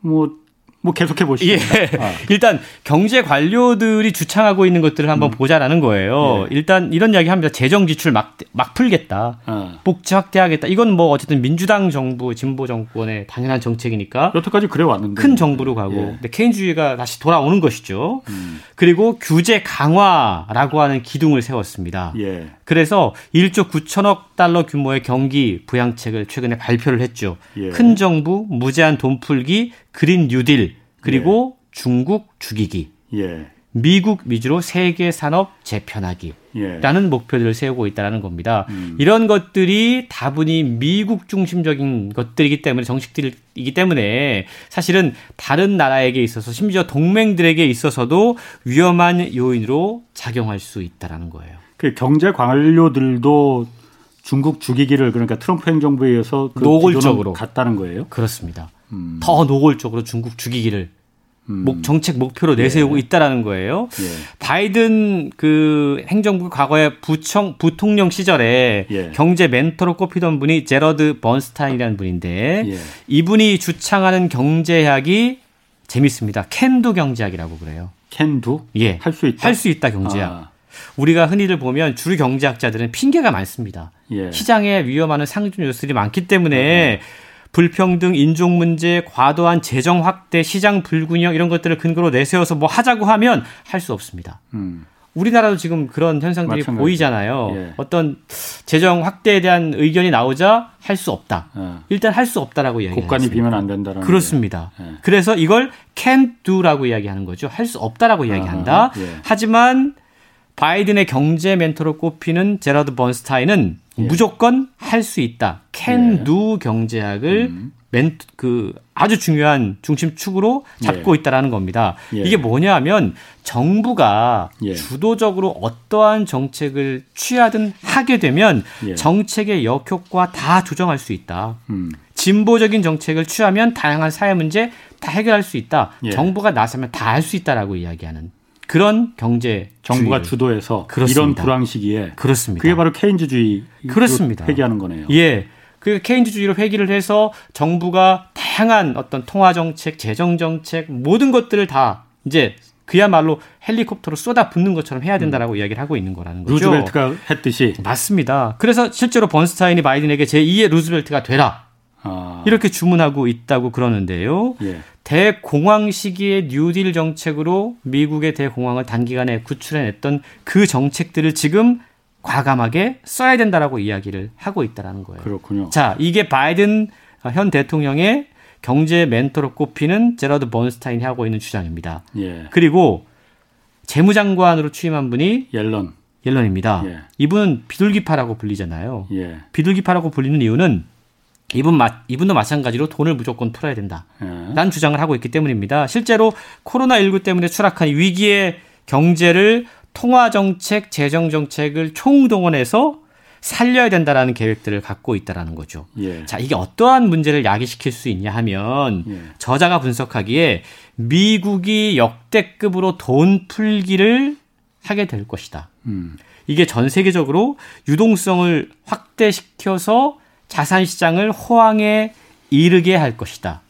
뭐, 뭐 계속해 보시죠. 예. 아, 일단 경제 관료들이 주창하고 있는 것들을 한번 보자라는 거예요. 예. 일단 이런 이야기 합니다. 재정 지출 막, 막 풀겠다. 아. 복지 확대하겠다. 이건 뭐 어쨌든 민주당 정부, 진보 정권의 당연한 정책이니까 여태까지 그래 왔는데 큰 정부로 가고 예. 근데 케인주의가 다시 돌아오는 것이죠. 음. 그리고 규제 강화라고 하는 기둥을 세웠습니다. 예. 그래서 1조 9천억 달러 규모의 경기 부양책을 최근에 발표를 했죠. 예. 큰 정부, 무제한 돈 풀기, 그린 뉴딜, 그리고 중국 죽이기, 예. 미국 위주로 세계 산업 재편하기. 예. 라는 목표들을 세우고 있다는 겁니다. 음. 이런 것들이 다분히 미국 중심적인 것들이기 때문에 정식들이기 때문에 사실은 다른 나라에게 있어서 심지어 동맹들에게 있어서도 위험한 요인으로 작용할 수 있다라는 거예요. 그 경제 관료들도 중국 죽이기를 그러니까 트럼프 행정부에 의해서 그 노골적으로. 갔다는 거예요. 그렇습니다. 음. 더 노골적으로 중국 죽이기를 음. 목 정책 목표로 내세우고 있다라는 거예요. 예. 바이든 그 행정부 과거에 부청 부통령 시절에 예. 경제 멘토로 꼽히던 분이 제러드 번스타인이라는 분인데 예. 이분이 주창하는 경제학이 재밌습니다. 캔두 경제학이라고 그래요. 캔두 예. 할 수 있다. 할 수 있다 경제학. 아, 우리가 흔히들 보면 주류 경제학자들은 핑계가 많습니다. 예. 시장에 위험하는 상준 요소들이 많기 때문에 불평등, 인종 문제, 과도한 재정 확대, 시장 불균형 이런 것들을 근거로 내세워서 뭐 하자고 하면 할 수 없습니다. 음. 우리나라도 지금 그런 현상들이 마찬가지죠. 보이잖아요. 예. 어떤 재정 확대에 대한 의견이 나오자 할 수 없다. 어. 일단 할 수 없다라고 이야기해요. 국간이 비면 안 된다라는 그렇습니다. 게. 예. 그래서 이걸 can do라고 이야기하는 거죠. 할 수 없다라고 이야기한다. 예. 하지만 바이든의 경제 멘토로 꼽히는 제라드 번스타인은 예. 무조건 할 수 있다. can 예. 경제학을 음. 멘, 그 아주 중요한 중심 축으로 잡고 있다라는 겁니다. 예. 이게 뭐냐면 정부가 예. 주도적으로 어떠한 정책을 취하든 하게 되면 예. 정책의 역효과 다 조정할 수 있다. 음. 진보적인 정책을 취하면 다양한 사회 문제 다 해결할 수 있다. 예. 정부가 나서면 다 할 수 있다라고 이야기하는 그런 경제 정부가 주도해서 그렇습니다. 이런 불황 시기에 그렇습니다. 그게 바로 케인즈주의 그렇습니다. 회귀하는 거네요. 예. 그 케인즈주의로 회귀를 해서 정부가 다양한 어떤 통화 정책, 재정 정책 모든 것들을 다 이제 그야말로 헬리콥터로 쏟아붓는 것처럼 해야 된다라고 이야기를 하고 있는 거라는 거죠. 루즈벨트가 했듯이 맞습니다. 그래서 실제로 번스타인이 바이든에게 제2의 루즈벨트가 되라 아, 이렇게 주문하고 있다고 그러는데요. 예. 대공황 시기의 뉴딜 정책으로 미국의 대공황을 단기간에 구출해냈던 그 정책들을 지금 과감하게 써야 된다라고 이야기를 하고 있다라는 거예요. 그렇군요. 자, 이게 바이든 현 대통령의 경제 멘토로 꼽히는 제러드 번스타인이 하고 있는 주장입니다. 예. 그리고 재무장관으로 취임한 분이 옐런. 옐런입니다. 예. 이분은 비둘기파라고 불리잖아요. 예. 비둘기파라고 불리는 이유는 이분 마, 이분도 마찬가지로 돈을 무조건 풀어야 된다. 예. 라는 주장을 하고 있기 때문입니다. 실제로 코로나19 때문에 추락한 위기의 경제를 통화정책, 재정정책을 총동원해서 살려야 된다라는 계획들을 갖고 있다라는 거죠. 예. 자, 이게 어떠한 문제를 야기시킬 수 있냐 하면 예. 저자가 분석하기에 미국이 역대급으로 돈 풀기를 하게 될 것이다. 음. 이게 전 세계적으로 유동성을 확대시켜서 자산 시장을 호황에 이르게 할 것이다.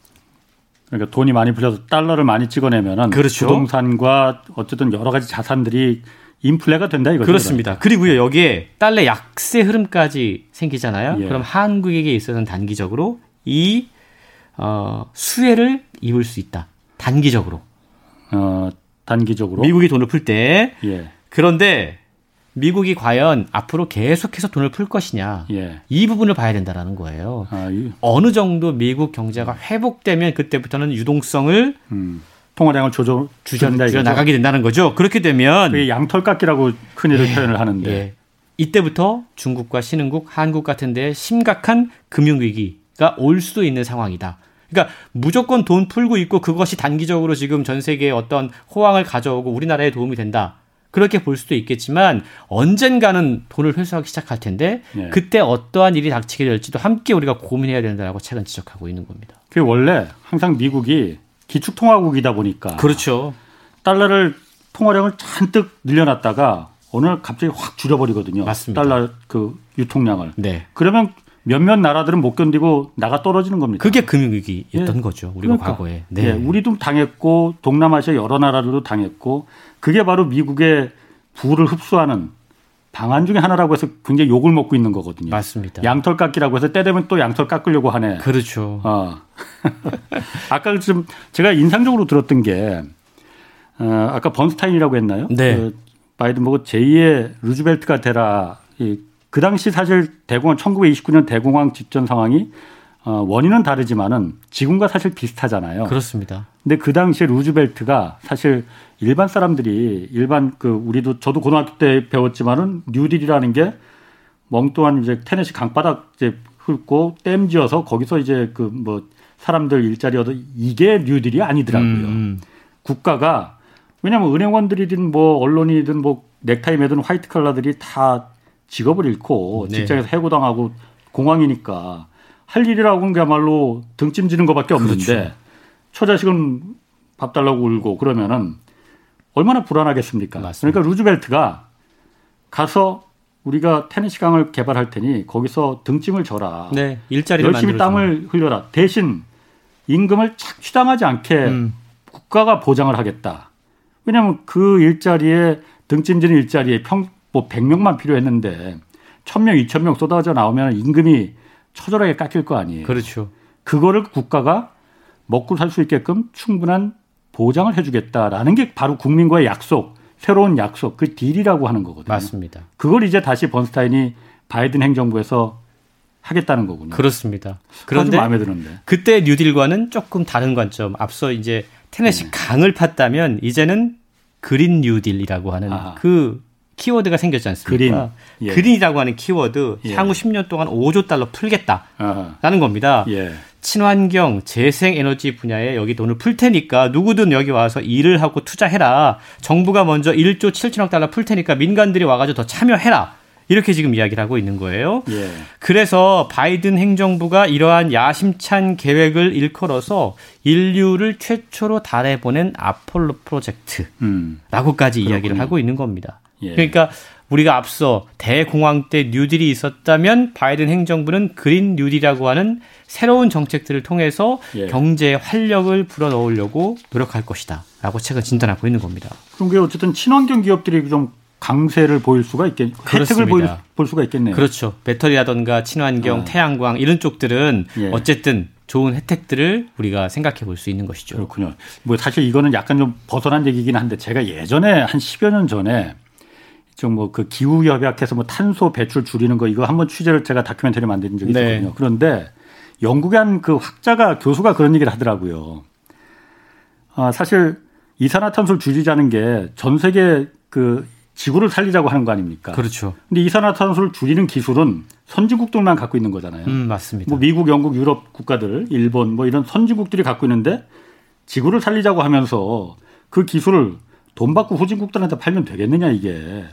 그러니까 돈이 많이 풀려서 달러를 많이 찍어내면은 그렇죠. 부동산과 어쨌든 여러 가지 자산들이 인플레가 된다 이거죠. 그렇습니다. 그리고요 여기에 달러 약세 흐름까지 생기잖아요. 예. 그럼 한국에게 있어서는 단기적으로 이 어, 수혜를 입을 수 있다. 단기적으로 어, 단기적으로. 미국이 돈을 풀 때 예. 그런데 미국이 과연 앞으로 계속해서 돈을 풀 것이냐 예. 이 부분을 봐야 된다라는 거예요. 아, 이, 어느 정도 미국 경제가 회복되면 그때부터는 유동성을 음, 통화량을 조절 줄인다 줄여 이거죠. 나가게 된다는 거죠. 그렇게 되면 그게 양털깎기라고 흔히들 표현을 하는데. 예. 이때부터 중국과 신흥국, 한국 같은 데 심각한 금융 위기가 올 수도 있는 상황이다. 그러니까 무조건 돈 풀고 있고 그것이 단기적으로 지금 전 세계에 어떤 호황을 가져오고 우리나라에 도움이 된다. 그렇게 볼 수도 있겠지만 언젠가는 돈을 회수하기 시작할 텐데 예. 그때 어떠한 일이 닥치게 될지도 함께 우리가 고민해야 된다라고 책은 지적하고 있는 겁니다. 그게 원래 항상 미국이 기축통화국이다 보니까 그렇죠. 달러를 통화량을 잔뜩 늘려놨다가 오늘 갑자기 확 줄여버리거든요. 맞습니다. 달러 그 유통량을. 네. 그러면 몇몇 나라들은 못 견디고 나가 떨어지는 겁니다. 그게 금융위기였던 예. 거죠. 우리가 그러니까. 과거에. 예, 우리도 당했고 동남아시아 여러 나라들도 당했고 그게 바로 미국의 부를 흡수하는 방안 중에 하나라고 해서 굉장히 욕을 먹고 있는 거거든요. 맞습니다. 양털 깎기라고 해서 때 되면 또 양털 깎으려고 하네. 그렇죠. 어. *laughs* 아까 좀 제가 인상적으로 들었던 게 어, 아까 번스타인이라고 했나요? 네. 그 바이든 보고 제2의 루즈벨트가 되라. 이, 그 당시 사실 대공황 1929년 대공황 직전 상황이 어, 원인은 다르지만은 지금과 사실 비슷하잖아요. 그렇습니다. 근데 그 당시에 루즈벨트가 사실 일반 사람들이 일반 그 우리도 저도 고등학교 때 배웠지만은 뉴딜이라는 게 멍뚱한 이제 테네시 강바닥 이제 훑고 댐 지어서 거기서 이제 그 뭐 사람들 일자리 얻어 이게 뉴딜이 아니더라고요. 음, 국가가 왜냐하면 은행원들이든 뭐 언론이든 뭐 넥타이 매든 화이트 칼라들이 다 직업을 잃고 네. 직장에서 해고당하고 공황이니까 할 일이라고는 그야말로 등짐지는 것밖에 없는데 그렇죠. 처자식은 밥 달라고 울고 그러면은 얼마나 불안하겠습니까? 맞습니다. 그러니까 루즈벨트가 가서 우리가 테니스 강을 개발할 테니 거기서 등짐을 져라. 네, 일자리를 열심히 만들어주는. 땀을 흘려라. 대신 임금을 착취당하지 않게 음, 국가가 보장을 하겠다. 왜냐하면 그 일자리에 등짐지는 일자리에 평, 뭐 100명만 필요했는데 1000명, 2000명 쏟아져 나오면 임금이 처절하게 깎일 거 아니에요. 그렇죠. 그거를 국가가 먹고 살 수 있게끔 충분한 보장을 해주겠다라는 게 바로 국민과의 약속, 새로운 약속, 그 딜이라고 하는 거거든요. 맞습니다. 그걸 이제 다시 번스타인이 바이든 행정부에서 하겠다는 거군요. 그렇습니다. 그런데 마음에 드는데. 그때 뉴딜과는 조금 다른 관점. 앞서 이제 테네시 네. 강을 팠다면 이제는 그린 뉴딜이라고 하는 아하. 그 키워드가 생겼지 않습니까? 그린. 예. 그린이라고 하는 키워드 예. 향후 10년 동안 5조 달러 풀겠다라는 아하. 겁니다. 예. 친환경, 재생에너지 분야에 여기 돈을 풀 테니까 누구든 여기 와서 일을 하고 투자해라. 정부가 먼저 1조 7천억 달러 풀 테니까 민간들이 와가지고 더 참여해라. 이렇게 지금 이야기를 하고 있는 거예요. 예. 그래서 바이든 행정부가 이러한 야심찬 계획을 일컬어서 인류를 최초로 달에 보낸 아폴로 프로젝트라고까지 음. 이야기를. 하고 있는 겁니다. 예. 그러니까 우리가 앞서 대공황 때 뉴딜이 있었다면 바이든 행정부는 그린 뉴딜이라고 하는 새로운 정책들을 통해서 예. 경제에 활력을 불어넣으려고 노력할 것이다. 라고 책은 진단하고 있는 겁니다. 그런 게 어쨌든 친환경 기업들이 좀 강세를 보일 수가 있겠, 혜택을. 보일, 볼 수가 있겠네요. 그렇죠. 배터리라던가 친환경, 아. 태양광 이런 쪽들은 예. 어쨌든 좋은 혜택들을 우리가 생각해 볼 수 있는 것이죠. 그렇군요. 뭐 사실 이거는 약간 좀 벗어난 얘기긴 한데 제가 예전에 한 10여 년 전에 좀뭐그 기후 협약해서 뭐 탄소 배출 줄이는 거 이거 한번 취재를 제가 다큐멘터리 만든 적이 네. 있거든요. 그런데 영국의 한 그 학자가 교수가 그런 얘기를 하더라고요. 아, 사실 이산화탄소를 줄이자는 게 전 세계 그 지구를 살리자고 하는 거 아닙니까? 그렇죠. 근데 이산화탄소를 줄이는 기술은 선진국들만 갖고 있는 거잖아요. 음, 맞습니다. 뭐 미국, 영국, 유럽 국가들, 일본 뭐 이런 선진국들이 갖고 있는데 지구를 살리자고 하면서 그 기술을 돈 받고 후진국들한테 팔면 되겠느냐 이게.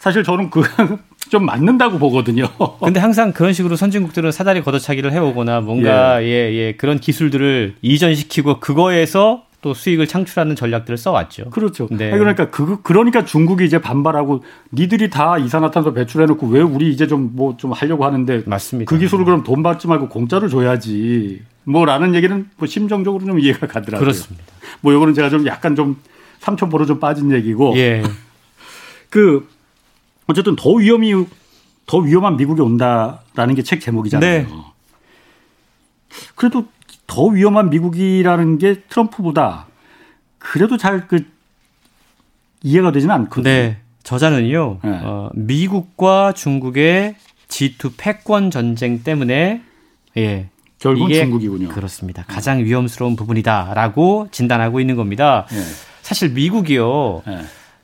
사실 저는 그 *laughs* 좀 맞는다고 보거든요. *laughs* 근데 항상 그런 식으로 선진국들은 사다리 걷어차기를 해오거나 뭔가 예, 예, 그런 기술들을 이전시키고 그거에서 또 수익을 창출하는 전략들을 써왔죠. 그렇죠. 네. 그러니까 그 그러니까 중국이 이제 반발하고 니들이 다 이산화탄소 배출해놓고 왜 우리 이제 좀뭐 좀 하려고 하는데 맞습니다. 그 기술을 그럼 돈 받지 말고 공짜로 줘야지. 뭐라는 얘기는 뭐 심정적으로 좀 이해가 가더라고요. 그렇습니다. 뭐 이거는 제가 좀 약간 좀 삼천포로 좀 빠진 얘기고 예. *laughs* 그 어쨌든 더 위험이 더 위험한 미국이 온다라는 게 책 제목이잖아요. 네. 그래도 더 위험한 미국이라는 게 트럼프보다 그래도 잘 그 이해가 되지는 않거든요. 네. 저자는요, 네. 어, 미국과 중국의 G2 패권 전쟁 때문에, 예. 이게 중국이군요. 그렇습니다. 가장 위험스러운 부분이다라고 진단하고 있는 겁니다. 예. 사실 미국이요, 예.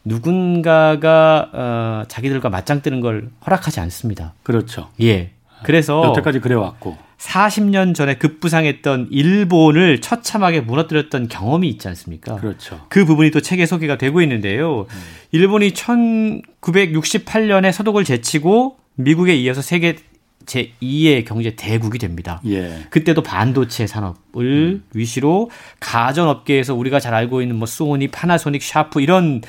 누군가가, 어, 자기들과 맞짱 뜨는 걸 허락하지 않습니다. 그렇죠. 예. 그래서 여태까지 그래왔고. 40년 전에 급부상했던 일본을 처참하게 무너뜨렸던 경험이 있지 않습니까? 그렇죠. 그 부분이 또 책에 소개가 되고 있는데요. 일본이 1968년에 서독을 제치고 미국에 이어서 세계 제2의 경제 대국이 됩니다. 예. 그때도 반도체 산업을 위시로 가전 업계에서 우리가 잘 알고 있는 뭐 소니, 파나소닉, 샤프 이런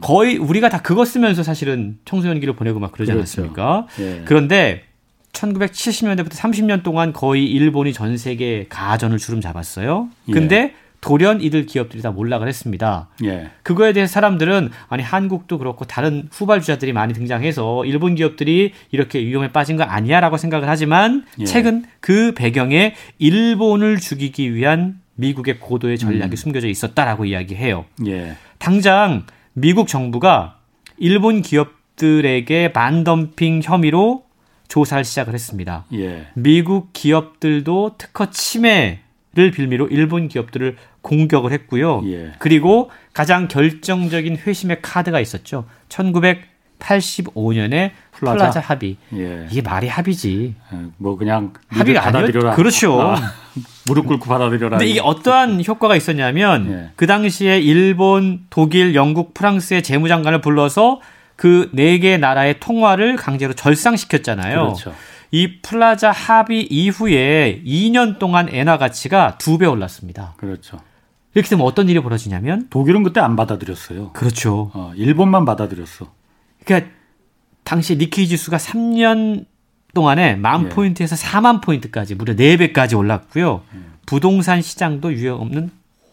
거의 우리가 다 그거 쓰면서 사실은 청소년기를 보내고 막 그러지 그렇죠. 않았습니까? 예. 그런데 1970년대부터 30년 동안 거의 일본이 전 세계 가전을 주름 잡았어요. 근데 돌연 이들 기업들이 다 몰락을 했습니다. 예. 그거에 대해 서 사람들은 아니 한국도 그렇고 다른 후발주자들이 많이 등장해서 일본 기업들이 이렇게 위험에 빠진 거 아니야라고 생각을 하지만 예. 최근 그 배경에 일본을 죽이기 위한 미국의 고도의 전략이 숨겨져 있었다라고 이야기해요. 예. 당장 미국 정부가 일본 기업들에게 반덤핑 혐의로 조사를 시작을 했습니다. 예. 미국 기업들도 특허 침해 를 빌미로 일본 기업들을 공격을 했고요. 예. 그리고 가장 결정적인 회심의 카드가 있었죠. 1985년에 플라자? 플라자, 합의. 예. 이게 말이 합의지. 예. 뭐 그냥 합의가. 아니었- 그렇죠. 아, 무릎 꿇고 받아들여라. 근데 이게 어떠한 효과가 있었냐면 예. 그 당시에 일본, 독일, 영국, 프랑스의 재무장관을 불러서 그 네 개 나라의 통화를 강제로 절상시켰잖아요. 그렇죠. 이 플라자 합의 이후에 2년 동안 엔화 가치가 두 배 올랐습니다. 그렇죠. 이렇게 되면 어떤 일이 벌어지냐면 독일은 그때 안 받아들였어요. 그렇죠. 어, 일본만 받아들였어. 그러니까 당시 니케이 지수가 3년 동안에 만 예. 포인트에서 4만 포인트까지 무려 4배까지 올랐고요. 부동산 시장도 유형 없는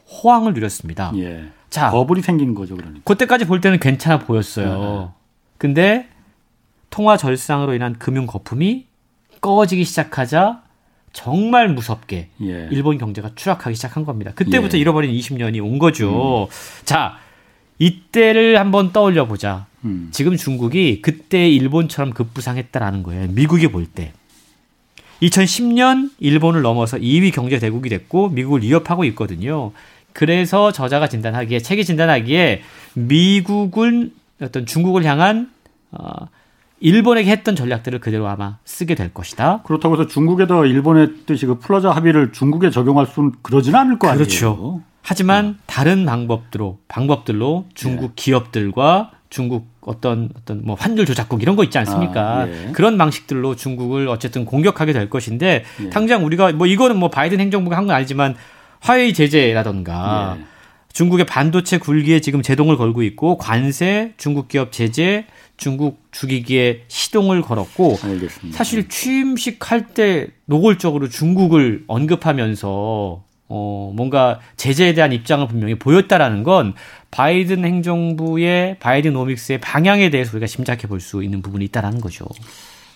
호황을 누렸습니다. 예. 자, 버블이 생긴 거죠, 그러니까. 그때까지 볼 때는 괜찮아 보였어요. 근데 통화 절상으로 인한 금융 거품이 꺼지기 시작하자 정말 무섭게 예. 일본 경제가 추락하기 시작한 겁니다. 그때부터 예. 잃어버린 20년이 온 거죠. 자, 이때를 한번 떠올려 보자. 음. 지금 중국이 그때 일본처럼 급부상했다라는 거예요. 미국이 볼 때. 2010년 일본을 넘어서 2위 경제 대국이 됐고 미국을 위협하고 있거든요. 그래서 저자가 진단하기에 책이 진단하기에 미국은 어떤 중국을 향한 어, 일본에게 했던 전략들을 그대로 아마 쓰게 될 것이다. 그렇다고 해서 중국에다 일본의 뜻이 그 플라자 합의를 중국에 적용할 수는 그러지는 않을 거 아니에요. 그렇죠. 하지만 다른 방법들로 방법들로 중국 기업들과 중국 어떤 어떤 뭐 환율 조작국 이런 거 있지 않습니까? 아, 예. 그런 방식들로 중국을 어쨌든 공격하게 될 것인데 예. 당장 우리가 뭐 이거는 뭐 바이든 행정부가 한건 알지만 화웨이 제재라던가 예. 중국의 반도체 굴기에 지금 제동을 걸고 있고 관세, 중국 기업 제재, 중국 죽이기에 시동을 걸었고 알겠습니다. 사실 취임식 할 때 노골적으로 중국을 언급하면서 어 뭔가 제재에 대한 입장을 분명히 보였다라는 건 바이든 행정부의 바이든 노믹스의 방향에 대해서 우리가 짐작해 볼 수 있는 부분이 있다라는 거죠.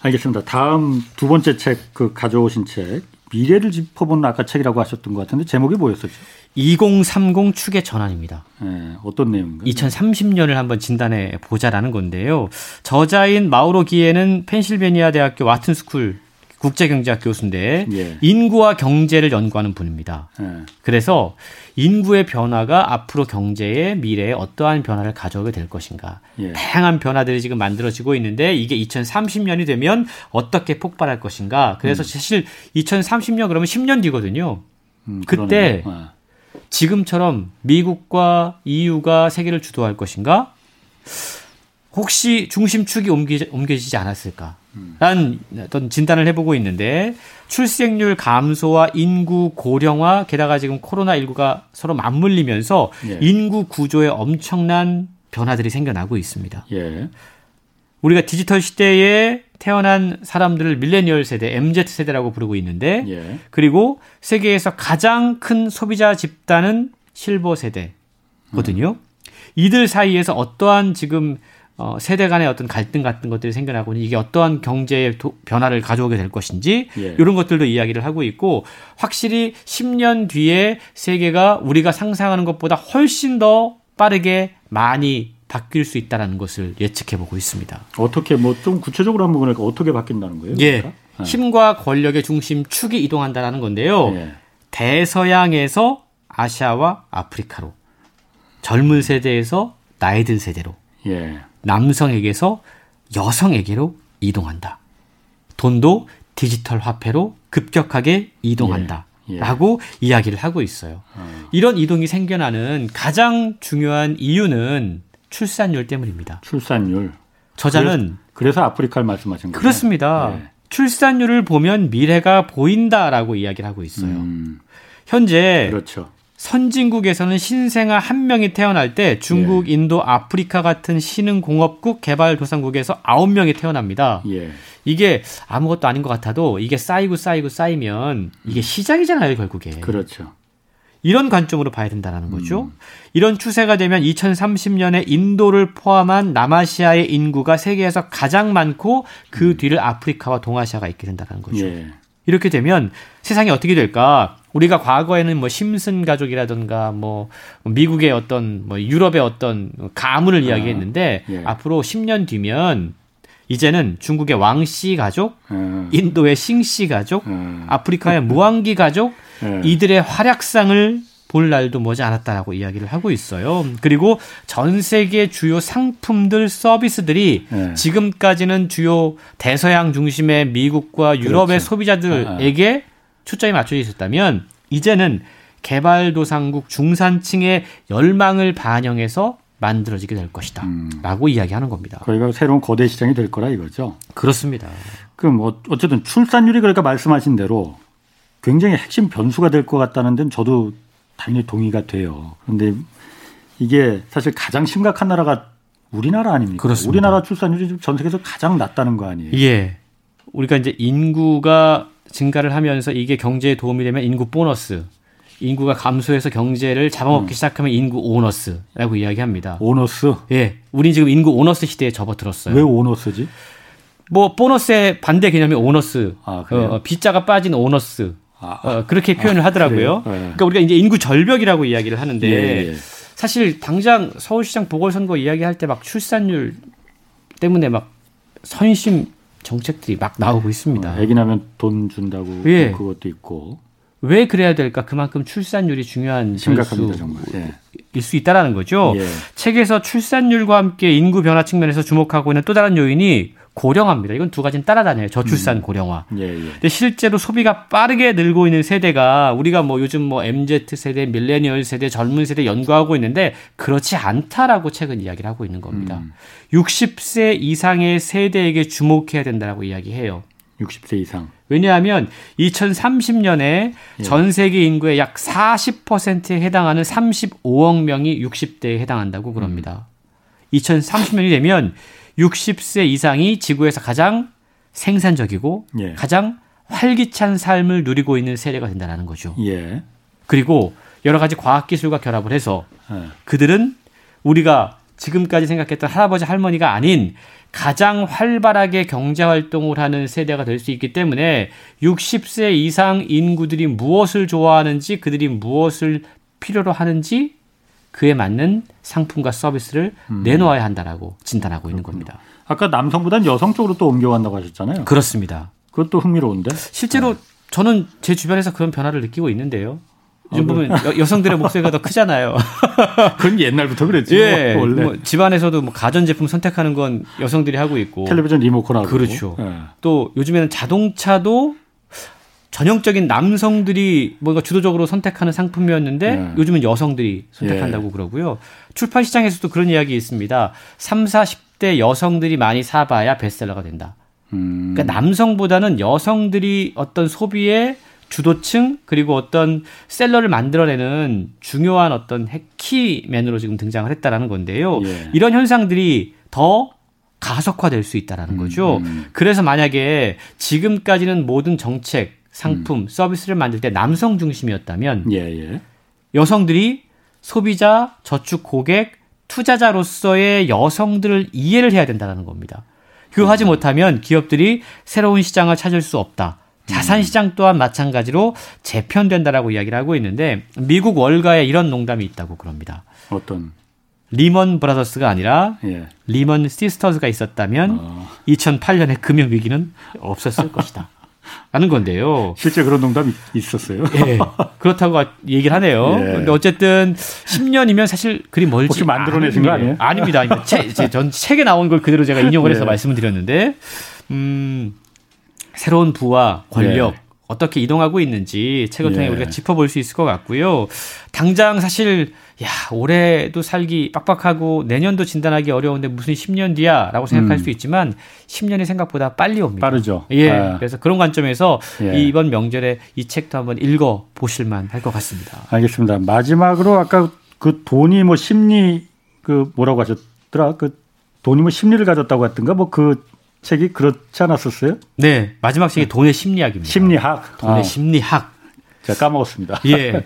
알겠습니다. 다음 두 번째 책 그 가져오신 책 미래를 짚어보는 아까 책이라고 하셨던 것 같은데 제목이 뭐였었죠? 2030 축의 전환입니다. 예, 어떤 내용인가요? 2030년을 한번 진단해 보자라는 건데요. 저자인 마우로 기옌은 펜실베니아 대학교 와튼 스쿨 국제경제학 교수인데 예. 인구와 경제를 연구하는 분입니다. 예. 그래서 인구의 변화가 앞으로 경제의 미래에 어떠한 변화를 가져오게 될 것인가. 예. 다양한 변화들이 지금 만들어지고 있는데 이게 2030년이 되면 어떻게 폭발할 것인가. 그래서 사실 2030년 그러면 10년 뒤거든요. 음, 그때. 아. 지금처럼 미국과 EU가 세계를 주도할 것인가? 혹시 중심축이 옮기, 옮겨지지 않았을까? 라는 어떤 진단을 해보고 있는데 출생률 감소와 인구 고령화 게다가 지금 코로나19가 서로 맞물리면서 예. 인구 구조에 엄청난 변화들이 생겨나고 있습니다. 예. 우리가 디지털 시대에 태어난 사람들을 밀레니얼 세대, MZ 세대라고 부르고 있는데 예. 그리고 세계에서 가장 큰 소비자 집단은 실버 세대거든요. 이들 사이에서 어떠한 지금 어, 세대 간의 어떤 갈등 같은 것들이 생겨나고 이게 어떠한 경제의 도- 변화를 가져오게 될 것인지 예. 이런 것들도 이야기를 하고 있고 확실히 10년 뒤에 세계가 우리가 상상하는 것보다 훨씬 더 빠르게 많이 바뀔 수 있다는 것을 예측해 보고 있습니다. 어떻게 뭐 좀 구체적으로 한번 보니까 어떻게 바뀐다는 거예요? 예. 그러니까? 예. 힘과 권력의 중심 축이 이동한다는 건데요. 예. 대서양에서 아시아와 아프리카로 젊은 세대에서 나이 든 세대로 예. 남성에게서 여성에게로 이동한다. 돈도 디지털 화폐로 급격하게 이동한다. 예, 예. 라고 이야기를 하고 있어요. 이런 이동이 생겨나는 가장 중요한 이유는 출산율 때문입니다. 출산율. 저자는 그래서 아프리카를 말씀하신 거예요. 그렇습니다. 예. 출산율을 보면 미래가 보인다라고 이야기를 하고 있어요. 음, 현재 그렇죠. 선진국에서는 신생아 한 명이 태어날 때 중국, 예. 인도, 아프리카 같은 신흥공업국 개발도상국에서 아홉 명이 태어납니다. 예. 이게 아무것도 아닌 것 같아도 이게 쌓이고 쌓이고 쌓이면 이게 시작이잖아요, 결국에. 그렇죠. 이런 관점으로 봐야 된다는 거죠. 음. 이런 추세가 되면 2030년에 인도를 포함한 남아시아의 인구가 세계에서 가장 많고 그 뒤를 아프리카와 동아시아가 있게 된다는 거죠. 예. 이렇게 되면 세상이 어떻게 될까? 우리가 과거에는 뭐 심슨 가족이라든가 뭐 미국의 어떤 뭐 유럽의 어떤 가문을 이야기했는데 예. 앞으로 10년 뒤면 이제는 중국의 왕씨 가족, 어, 인도의 싱씨 가족, 어, 아프리카의 무왕기 가족 예. 이들의 활약상을 볼 날도 머지 않았다라고 이야기를 하고 있어요. 그리고 전 세계 주요 상품들 서비스들이 예. 지금까지는 주요 대서양 중심의 미국과 유럽의 그렇죠. 소비자들에게 초점이 맞춰져 있었다면 이제는 개발도상국 중산층의 열망을 반영해서 만들어지게 될 것이다. 음. 라고 이야기하는 겁니다. 거기가 새로운 거대 시장이 될 거라 이거죠. 그렇습니다. 그럼 어- 어쨌든 출산율이 그러니까 말씀하신 대로 굉장히 핵심 변수가 될 것 같다는 데는 저도 당연히 동의가 돼요. 그런데 이게 사실 가장 심각한 나라가 우리나라 아닙니까? 그렇습니다. 우리나라 출산율이 전 세계에서 가장 낮다는 거 아니에요? 예. 우리가 이제 인구가 증가를 하면서 이게 경제에 도움이 되면 인구 보너스, 인구가 감소해서 경제를 잡아먹기 시작하면 인구 오너스라고 이야기합니다. 오너스? 예. 우린 지금 인구 오너스 시대에 접어들었어요. 왜 오너스지? 뭐 보너스의 반대 개념이 오너스. 아, 그래요? 어, 빗자가 빠진 오너스. 아, 어, 그렇게 표현을 하더라고요. 그래요? 예. 그러니까 우리가 이제 인구 절벽이라고 이야기를 하는데 예, 예. 사실 당장 서울시장 보궐선거 이야기할 때 막 출산율 때문에 막 선심 정책들이 막 나오고 있습니다. 어, 애기 나면 돈 준다고 예. 그것도 있고 왜 그래야 될까? 그만큼 출산율이 중요한 심각합니다 정말. 예. 변수일 수 있다라는 거죠. 예. 책에서 출산율과 함께 인구 변화 측면에서 주목하고 있는 또 다른 요인이 고령화입니다. 이건 두 가지는 따라다녀요. 저출산 고령화. 예, 예. 근데 실제로 소비가 빠르게 늘고 있는 세대가 우리가 뭐 요즘 뭐 MZ 세대, 밀레니얼 세대, 젊은 세대 연구하고 있는데 그렇지 않다라고 최근 이야기를 하고 있는 겁니다. 음. 60세 이상의 세대에게 주목해야 된다라고 이야기해요. 60세 이상. 왜냐하면 2030년에 예. 전 세계 인구의 약 40%에 해당하는 35억 명이 60대에 해당한다고 그럽니다. 2030년이 되면 60세 이상이 지구에서 가장 생산적이고 예. 가장 활기찬 삶을 누리고 있는 세대가 된다는 거죠. 예. 그리고 여러 가지 과학 기술과 결합을 해서 예. 그들은 우리가 지금까지 생각했던 할아버지 할머니가 아닌 가장 활발하게 경제 활동을 하는 세대가 될 수 있기 때문에 60세 이상 인구들이 무엇을 좋아하는지 그들이 무엇을 필요로 하는지 그에 맞는 상품과 서비스를 내놓아야 한다라고 진단하고 있는 겁니다. 아까 남성보다는 여성 쪽으로 또 옮겨간다고 하셨잖아요. 그렇습니다. 그것도 흥미로운데. 실제로 네. 저는 제 주변에서 그런 변화를 느끼고 있는데요. 요즘 아, 보면 여, 성들의 목소리가 더 크잖아요. *laughs* 그건 옛날부터 그랬지. 예, 뭐, 원래. 뭐 집안에서도 뭐 가전 제품 선택하는 건 여성들이 하고 있고. 텔레비전 리모컨 하고. 그렇죠. 예. 또 요즘에는 자동차도 전형적인 남성들이 뭔가 주도적으로 선택하는 상품이었는데 예. 요즘은 여성들이 선택한다고 예. 그러고요. 출판 시장에서도 그런 이야기 있습니다. 3, 40대 여성들이 많이 사봐야 베스트셀러가 된다. 음. 그러니까 남성보다는 여성들이 어떤 소비의 주도층 그리고 어떤 셀러를 만들어내는 중요한 어떤 키맨으로 지금 등장을 했다라는 건데요. 예. 이런 현상들이 더 가속화될 수 있다라는 거죠. 음, 음. 그래서 만약에 지금까지는 모든 정책, 상품, 음. 서비스를 만들 때 남성 중심이었다면 예, 예. 여성들이 소비자, 저축 고객, 투자자로서의 여성들을 이해를 해야 된다는 겁니다. 그거 하지 음. 못하면 기업들이 새로운 시장을 찾을 수 없다. 자산 시장 또한 마찬가지로 재편된다라고 이야기를 하고 있는데 미국 월가에 이런 농담이 있다고 그럽니다. 어떤 리먼 브라더스가 아니라 예. 리먼 시스터즈가 있었다면 어. 2008년의 금융 위기는 없었을 *laughs* 것이다. 라는 건데요. 실제 그런 농담이 있었어요. 예. 그렇다고 얘기를 하네요. 예. 근데 어쨌든 10년이면 사실 그리 멀지 혹시 만들어내신 거 아니에요? 아닙니다. 책, 전 책에 나온 걸 그대로 제가 인용을 *laughs* 해서 예. 말씀을 드렸는데, 음, 새로운 부와 권력, 예. 어떻게 이동하고 있는지 책을 통해 예. 우리가 짚어볼 수 있을 것 같고요. 당장 사실 야 올해도 살기 빡빡하고 내년도 진단하기 어려운데 무슨 10년 뒤야라고 생각할 음. 수 있지만 10년이 생각보다 빨리 옵니다. 빠르죠. 예. 아. 그래서 그런 관점에서 예. 이번 명절에 이 책도 한번 읽어 보실만 할 것 같습니다. 알겠습니다. 마지막으로 아까 그 돈이 뭐 심리 그 뭐라고 하셨더라? 그 돈이 뭐 심리를 가졌다고 했던가 뭐 그 책이 그렇지 않았었어요? 네, 마지막 책이 돈의 심리학입니다. 심리학. 돈의 아. 심리학. 제가 까먹었습니다. 예.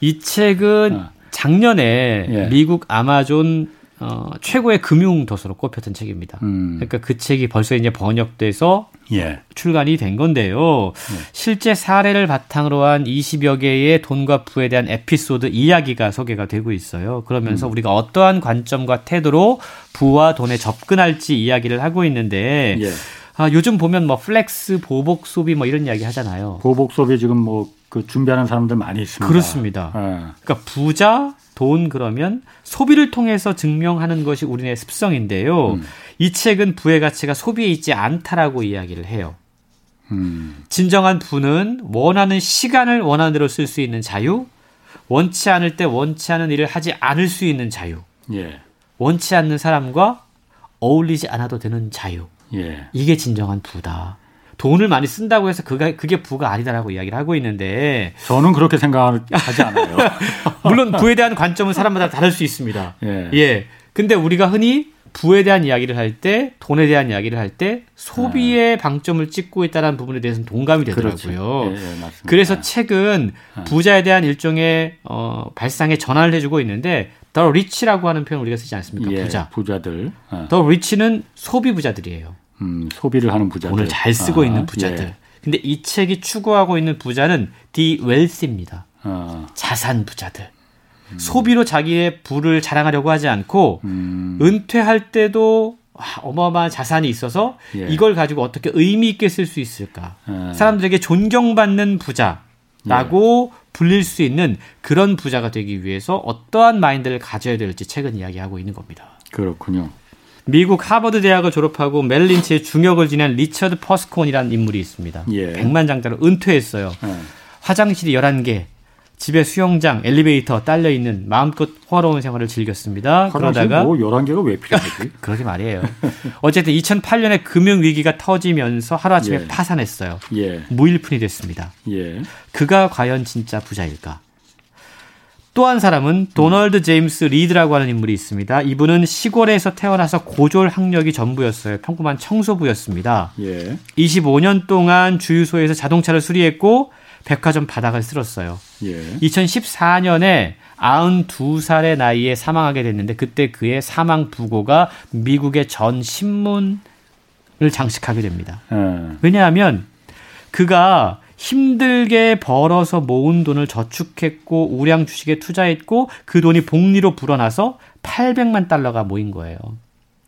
이 책은 아. 작년에 예. 미국 아마존 어, 최고의 금융 도서로 꼽혔던 책입니다. 음. 그러니까 그 책이 벌써 이제 번역돼서 예. 출간이 된 건데요. 예. 실제 사례를 바탕으로 한 20여 개의 돈과 부에 대한 에피소드 이야기가 소개가 되고 있어요. 그러면서 음. 우리가 어떠한 관점과 태도로 부와 돈에 접근할지 이야기를 하고 있는데 예. 아, 요즘 보면 뭐 flex, 보복 소비 뭐 이런 이야기 하잖아요. 보복 소비 지금 뭐 그 준비하는 사람들 많이 있습니다. 그렇습니다. 예. 그러니까 부자 돈 그러면 소비를 통해서 증명하는 것이 우리네 습성인데요. 음. 이 책은 부의 가치가 소비에 있지 않다라고 이야기를 해요. 음. 진정한 부는 원하는 시간을 원하는 대로 쓸 수 있는 자유, 원치 않을 때 원치 않은 일을 하지 않을 수 있는 자유, 예. 원치 않는 사람과 어울리지 않아도 되는 자유. 예. 이게 진정한 부다. 돈을 많이 쓴다고 해서 그가 그게 부가 아니다라고 이야기를 하고 있는데 저는 그렇게 생각하지 않아요. *laughs* 물론 부에 대한 관점은 사람마다 다를 수 있습니다. 예. 예. 근데 우리가 흔히 부에 대한 이야기를 할 때, 돈에 대한 이야기를 할 때 소비의 아. 방점을 찍고 있다는 부분에 대해서는 동감이 되더라고요. 예, 예, 그래서 책은 아. 부자에 대한 일종의 어, 발상의 전환을 해주고 있는데 더 리치라고 하는 표현 을 우리가 쓰지 않습니까? 예, 부자. 부자들. 아. 더 리치는 소비 부자들이에요. 음, 소비를 하는 부자들. 돈을 잘 쓰고 아, 있는 부자들. 예. 근데 이 책이 추구하고 있는 부자는 디 웰스입니다. 아. 자산 부자들. 음. 소비로 자기의 부를 자랑하려고 하지 않고 음. 은퇴할 때도 어마어마한 자산이 있어서 예. 이걸 가지고 어떻게 의미 있게 쓸 수 있을까? 예. 사람들에게 존경받는 부자라고 예. 불릴 수 있는 그런 부자가 되기 위해서 어떠한 마인드를 가져야 될지 책은 이야기하고 있는 겁니다. 그렇군요. 미국 하버드 대학을 졸업하고 메릴린치의 중역을 지낸 리처드 퓨스콘이라는 인물이 있습니다. 예. 백만장자로 은퇴했어요. 예. 화장실이 11개, 집에 수영장, 엘리베이터 딸려 있는 마음껏 호화로운 생활을 즐겼습니다. 그러다가 뭐 11개가 왜 필요하지? *laughs* 그러게 말이에요. 어쨌든 2008년에 금융 위기가 터지면서 하루아침에 예. 파산했어요. 예. 무일푼이 됐습니다. 예. 그가 과연 진짜 부자일까? 또 한 사람은 도널드 제임스 리드라고 하는 인물이 있습니다. 이분은 시골에서 태어나서 고졸 학력이 전부였어요. 평범한 청소부였습니다. 예. 25년 동안 주유소에서 자동차를 수리했고 백화점 바닥을 쓸었어요. 예. 2014년에 92살의 나이에 사망하게 됐는데 그때 그의 사망 부고가 미국의 전 신문을 장식하게 됩니다. 예. 왜냐하면 그가 힘들게 벌어서 모은 돈을 저축했고 우량 주식에 투자했고 그 돈이 복리로 불어나서 800만 달러가 모인 거예요.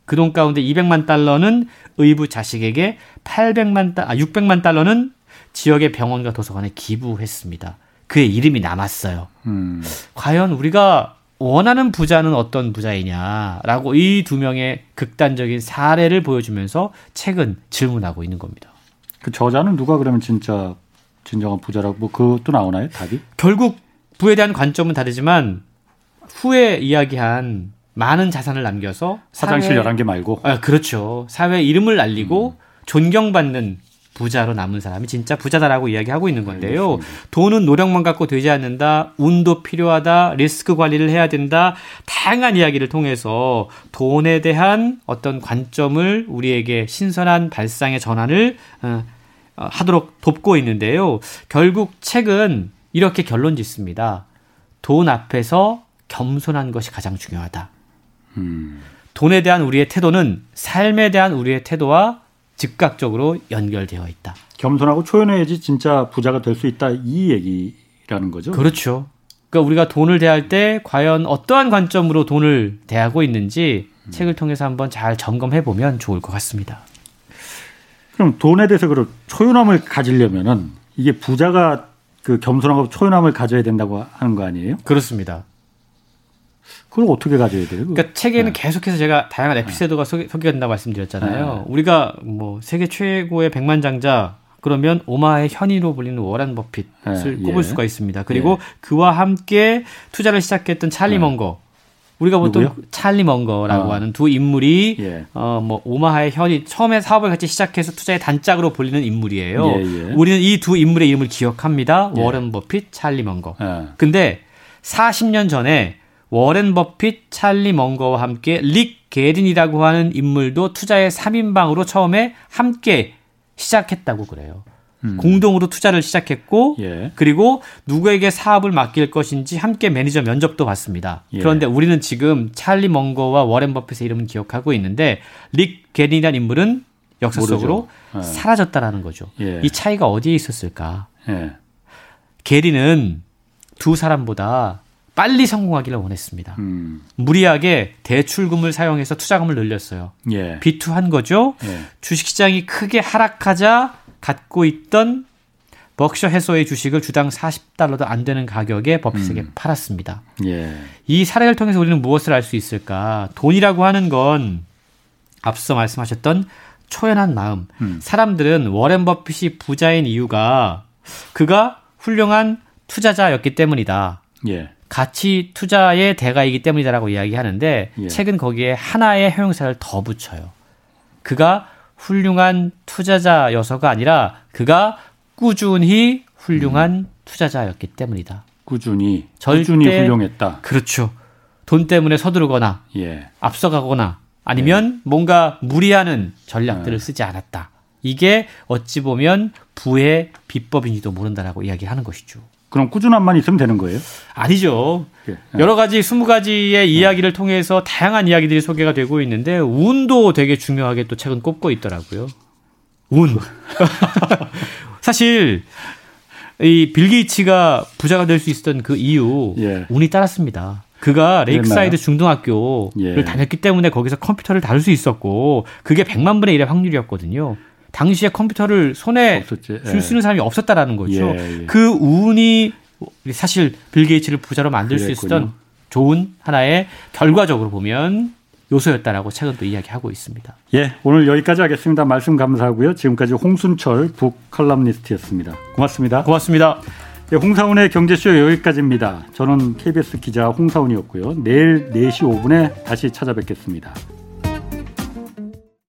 그 돈 가운데 200만 달러는 의부 자식에게 800만 달, 아, 600만 달러는 지역의 병원과 도서관에 기부했습니다. 그의 이름이 남았어요. 음. 과연 우리가 원하는 부자는 어떤 부자이냐라고 이 두 명의 극단적인 사례를 보여주면서 책은 질문하고 있는 겁니다. 그 저자는 누가 그러면 진짜 진정한 부자라고 뭐 그것도 나오나요? 답이? 결국 부에 대한 관점은 다르지만 후에 이야기한 많은 자산을 남겨서 화장실 사회- 11개 말고. 아, 그렇죠. 사회 이름을 알리고 존경받는 부자로 남은 사람이 진짜 부자다라고 이야기하고 있는 건데요. 돈은 노력만 갖고 되지 않는다. 운도 필요하다. 리스크 관리를 해야 된다. 다양한 이야기를 통해서 돈에 대한 어떤 관점을 우리에게 신선한 발상의 전환을 어, 어, 하도록 돕고 있는데요. 결국 책은 이렇게 결론 짓습니다. 돈 앞에서 겸손한 것이 가장 중요하다. 음. 돈에 대한 우리의 태도는 삶에 대한 우리의 태도와 즉각적으로 연결되어 있다. 겸손하고 초연해야지 진짜 부자가 될 수 있다 이 얘기라는 거죠. 그렇죠. 그러니까 우리가 돈을 대할 때 과연 어떠한 관점으로 돈을 대하고 있는지 책을 통해서 한번 잘 점검해 보면 좋을 것 같습니다. 그럼 돈에 대해서 그런 초연함을 가지려면은 이게 부자가 그 겸손하고 초연함을 가져야 된다고 하는 거 아니에요? 그렇습니다. 그걸 어떻게 가져야 돼요? 그러니까 책에는 네. 계속해서 제가 다양한 에피소드가 소개, 소개된다고 말씀드렸잖아요. 우리가 뭐 세계 최고의 백만장자 그러면 오마의 현이로 불리는 워렌 버핏을 네, 꼽을 예. 수가 있습니다. 그리고 그와 함께 투자를 시작했던 찰리 먼거. 우리가 보통 네. 누구요? 찰리 먼거라고 아. 하는 두 인물이 예. 어뭐 오마하의 현이 처음에 사업을 같이 시작해서 투자의 단짝으로 불리는 인물이에요. 예, 예. 우리는 이 두 인물의 이름을 기억합니다. 워렌 버핏, 찰리 먼거. 예. 근데 40년 전에 워렌 버핏, 찰리 먼거와 함께 릭 게린이라고 하는 인물도 투자의 3인방으로 처음에 함께 시작했다고 그래요. 공동으로 투자를 시작했고 예. 그리고 누구에게 사업을 맡길 것인지 함께 매니저 면접도 봤습니다. 예. 그런데 우리는 지금 찰리 먼거와 워렌 버핏의 이름은 기억하고 있는데 릭 게린이라는 인물은 역사. 속으로 예. 사라졌다라는 거죠. 예. 이 차이가 어디에 있었을까? 예. 게리는 두 사람보다 빨리 성공하기를 원했습니다. 음. 무리하게 대출금을 사용해서 투자금을 늘렸어요. 예. 비투한 거죠. 예. 주식시장이 크게 하락하자 갖고 있던 벅셔 해소의 주식을 주당 40달러도 안 되는 가격에 버핏에게 팔았습니다. 예. 이 사례를 통해서 우리는 무엇을 알 수 있을까? 돈이라고 하는 건 앞서 말씀하셨던 초연한 마음. 음. 사람들은 워렌 버핏이 부자인 이유가 그가 훌륭한 투자자였기 때문이다. 예. 가치 투자의 대가이기 때문이다라고 이야기하는데 예. 책은 거기에 하나의 형용사를 더 붙여요. 그가 훌륭한 투자자여서가 아니라 그가 꾸준히 훌륭한 투자자였기 때문이다. 꾸준히 절대- 꾸준히 훌륭했다. 그렇죠. 돈 때문에 서두르거나 예. 앞서가거나 아니면 뭔가 무리하는 전략들을 네. 쓰지 않았다. 이게 어찌 보면 부의 비법인지도 모른다라고 이야기하는 것이죠. 그럼 꾸준함만 있으면 되는 거예요? 아니죠. 예. 여러 가지 스무 가지의 이야기를 통해서 다양한 이야기들이 소개가 되고 있는데 운도 되게 중요하게 또 책은 꼽고 있더라고요. 운. *laughs* 사실 이 빌 게이츠가 부자가 될 수 있었던 그 이유 예. 운이 따랐습니다. 그가 레이크사이드? 중등학교를 예. 다녔기 때문에 거기서 컴퓨터를 다룰 수 있었고 그게 100만 분의 1의 확률이었거든요. 당시에 컴퓨터를 손에. 예. 쥘 수 있는 사람이 없었다라는 거죠. 예, 예. 그 운이 사실 빌 게이츠를 부자로 만들 수 그랬군요. 있었던 좋은 하나의 결과적으로 보면 요소였다라고 책은 또 이야기하고 있습니다. 예, 오늘 여기까지 하겠습니다. 말씀 감사하고요. 지금까지 홍순철 book 칼럼니스트였습니다. 고맙습니다. 고맙습니다. 예, 홍사훈의 경제쇼 여기까지입니다. 저는 KBS 기자 홍사훈이었고요. 내일 4시 5분에 다시 찾아뵙겠습니다.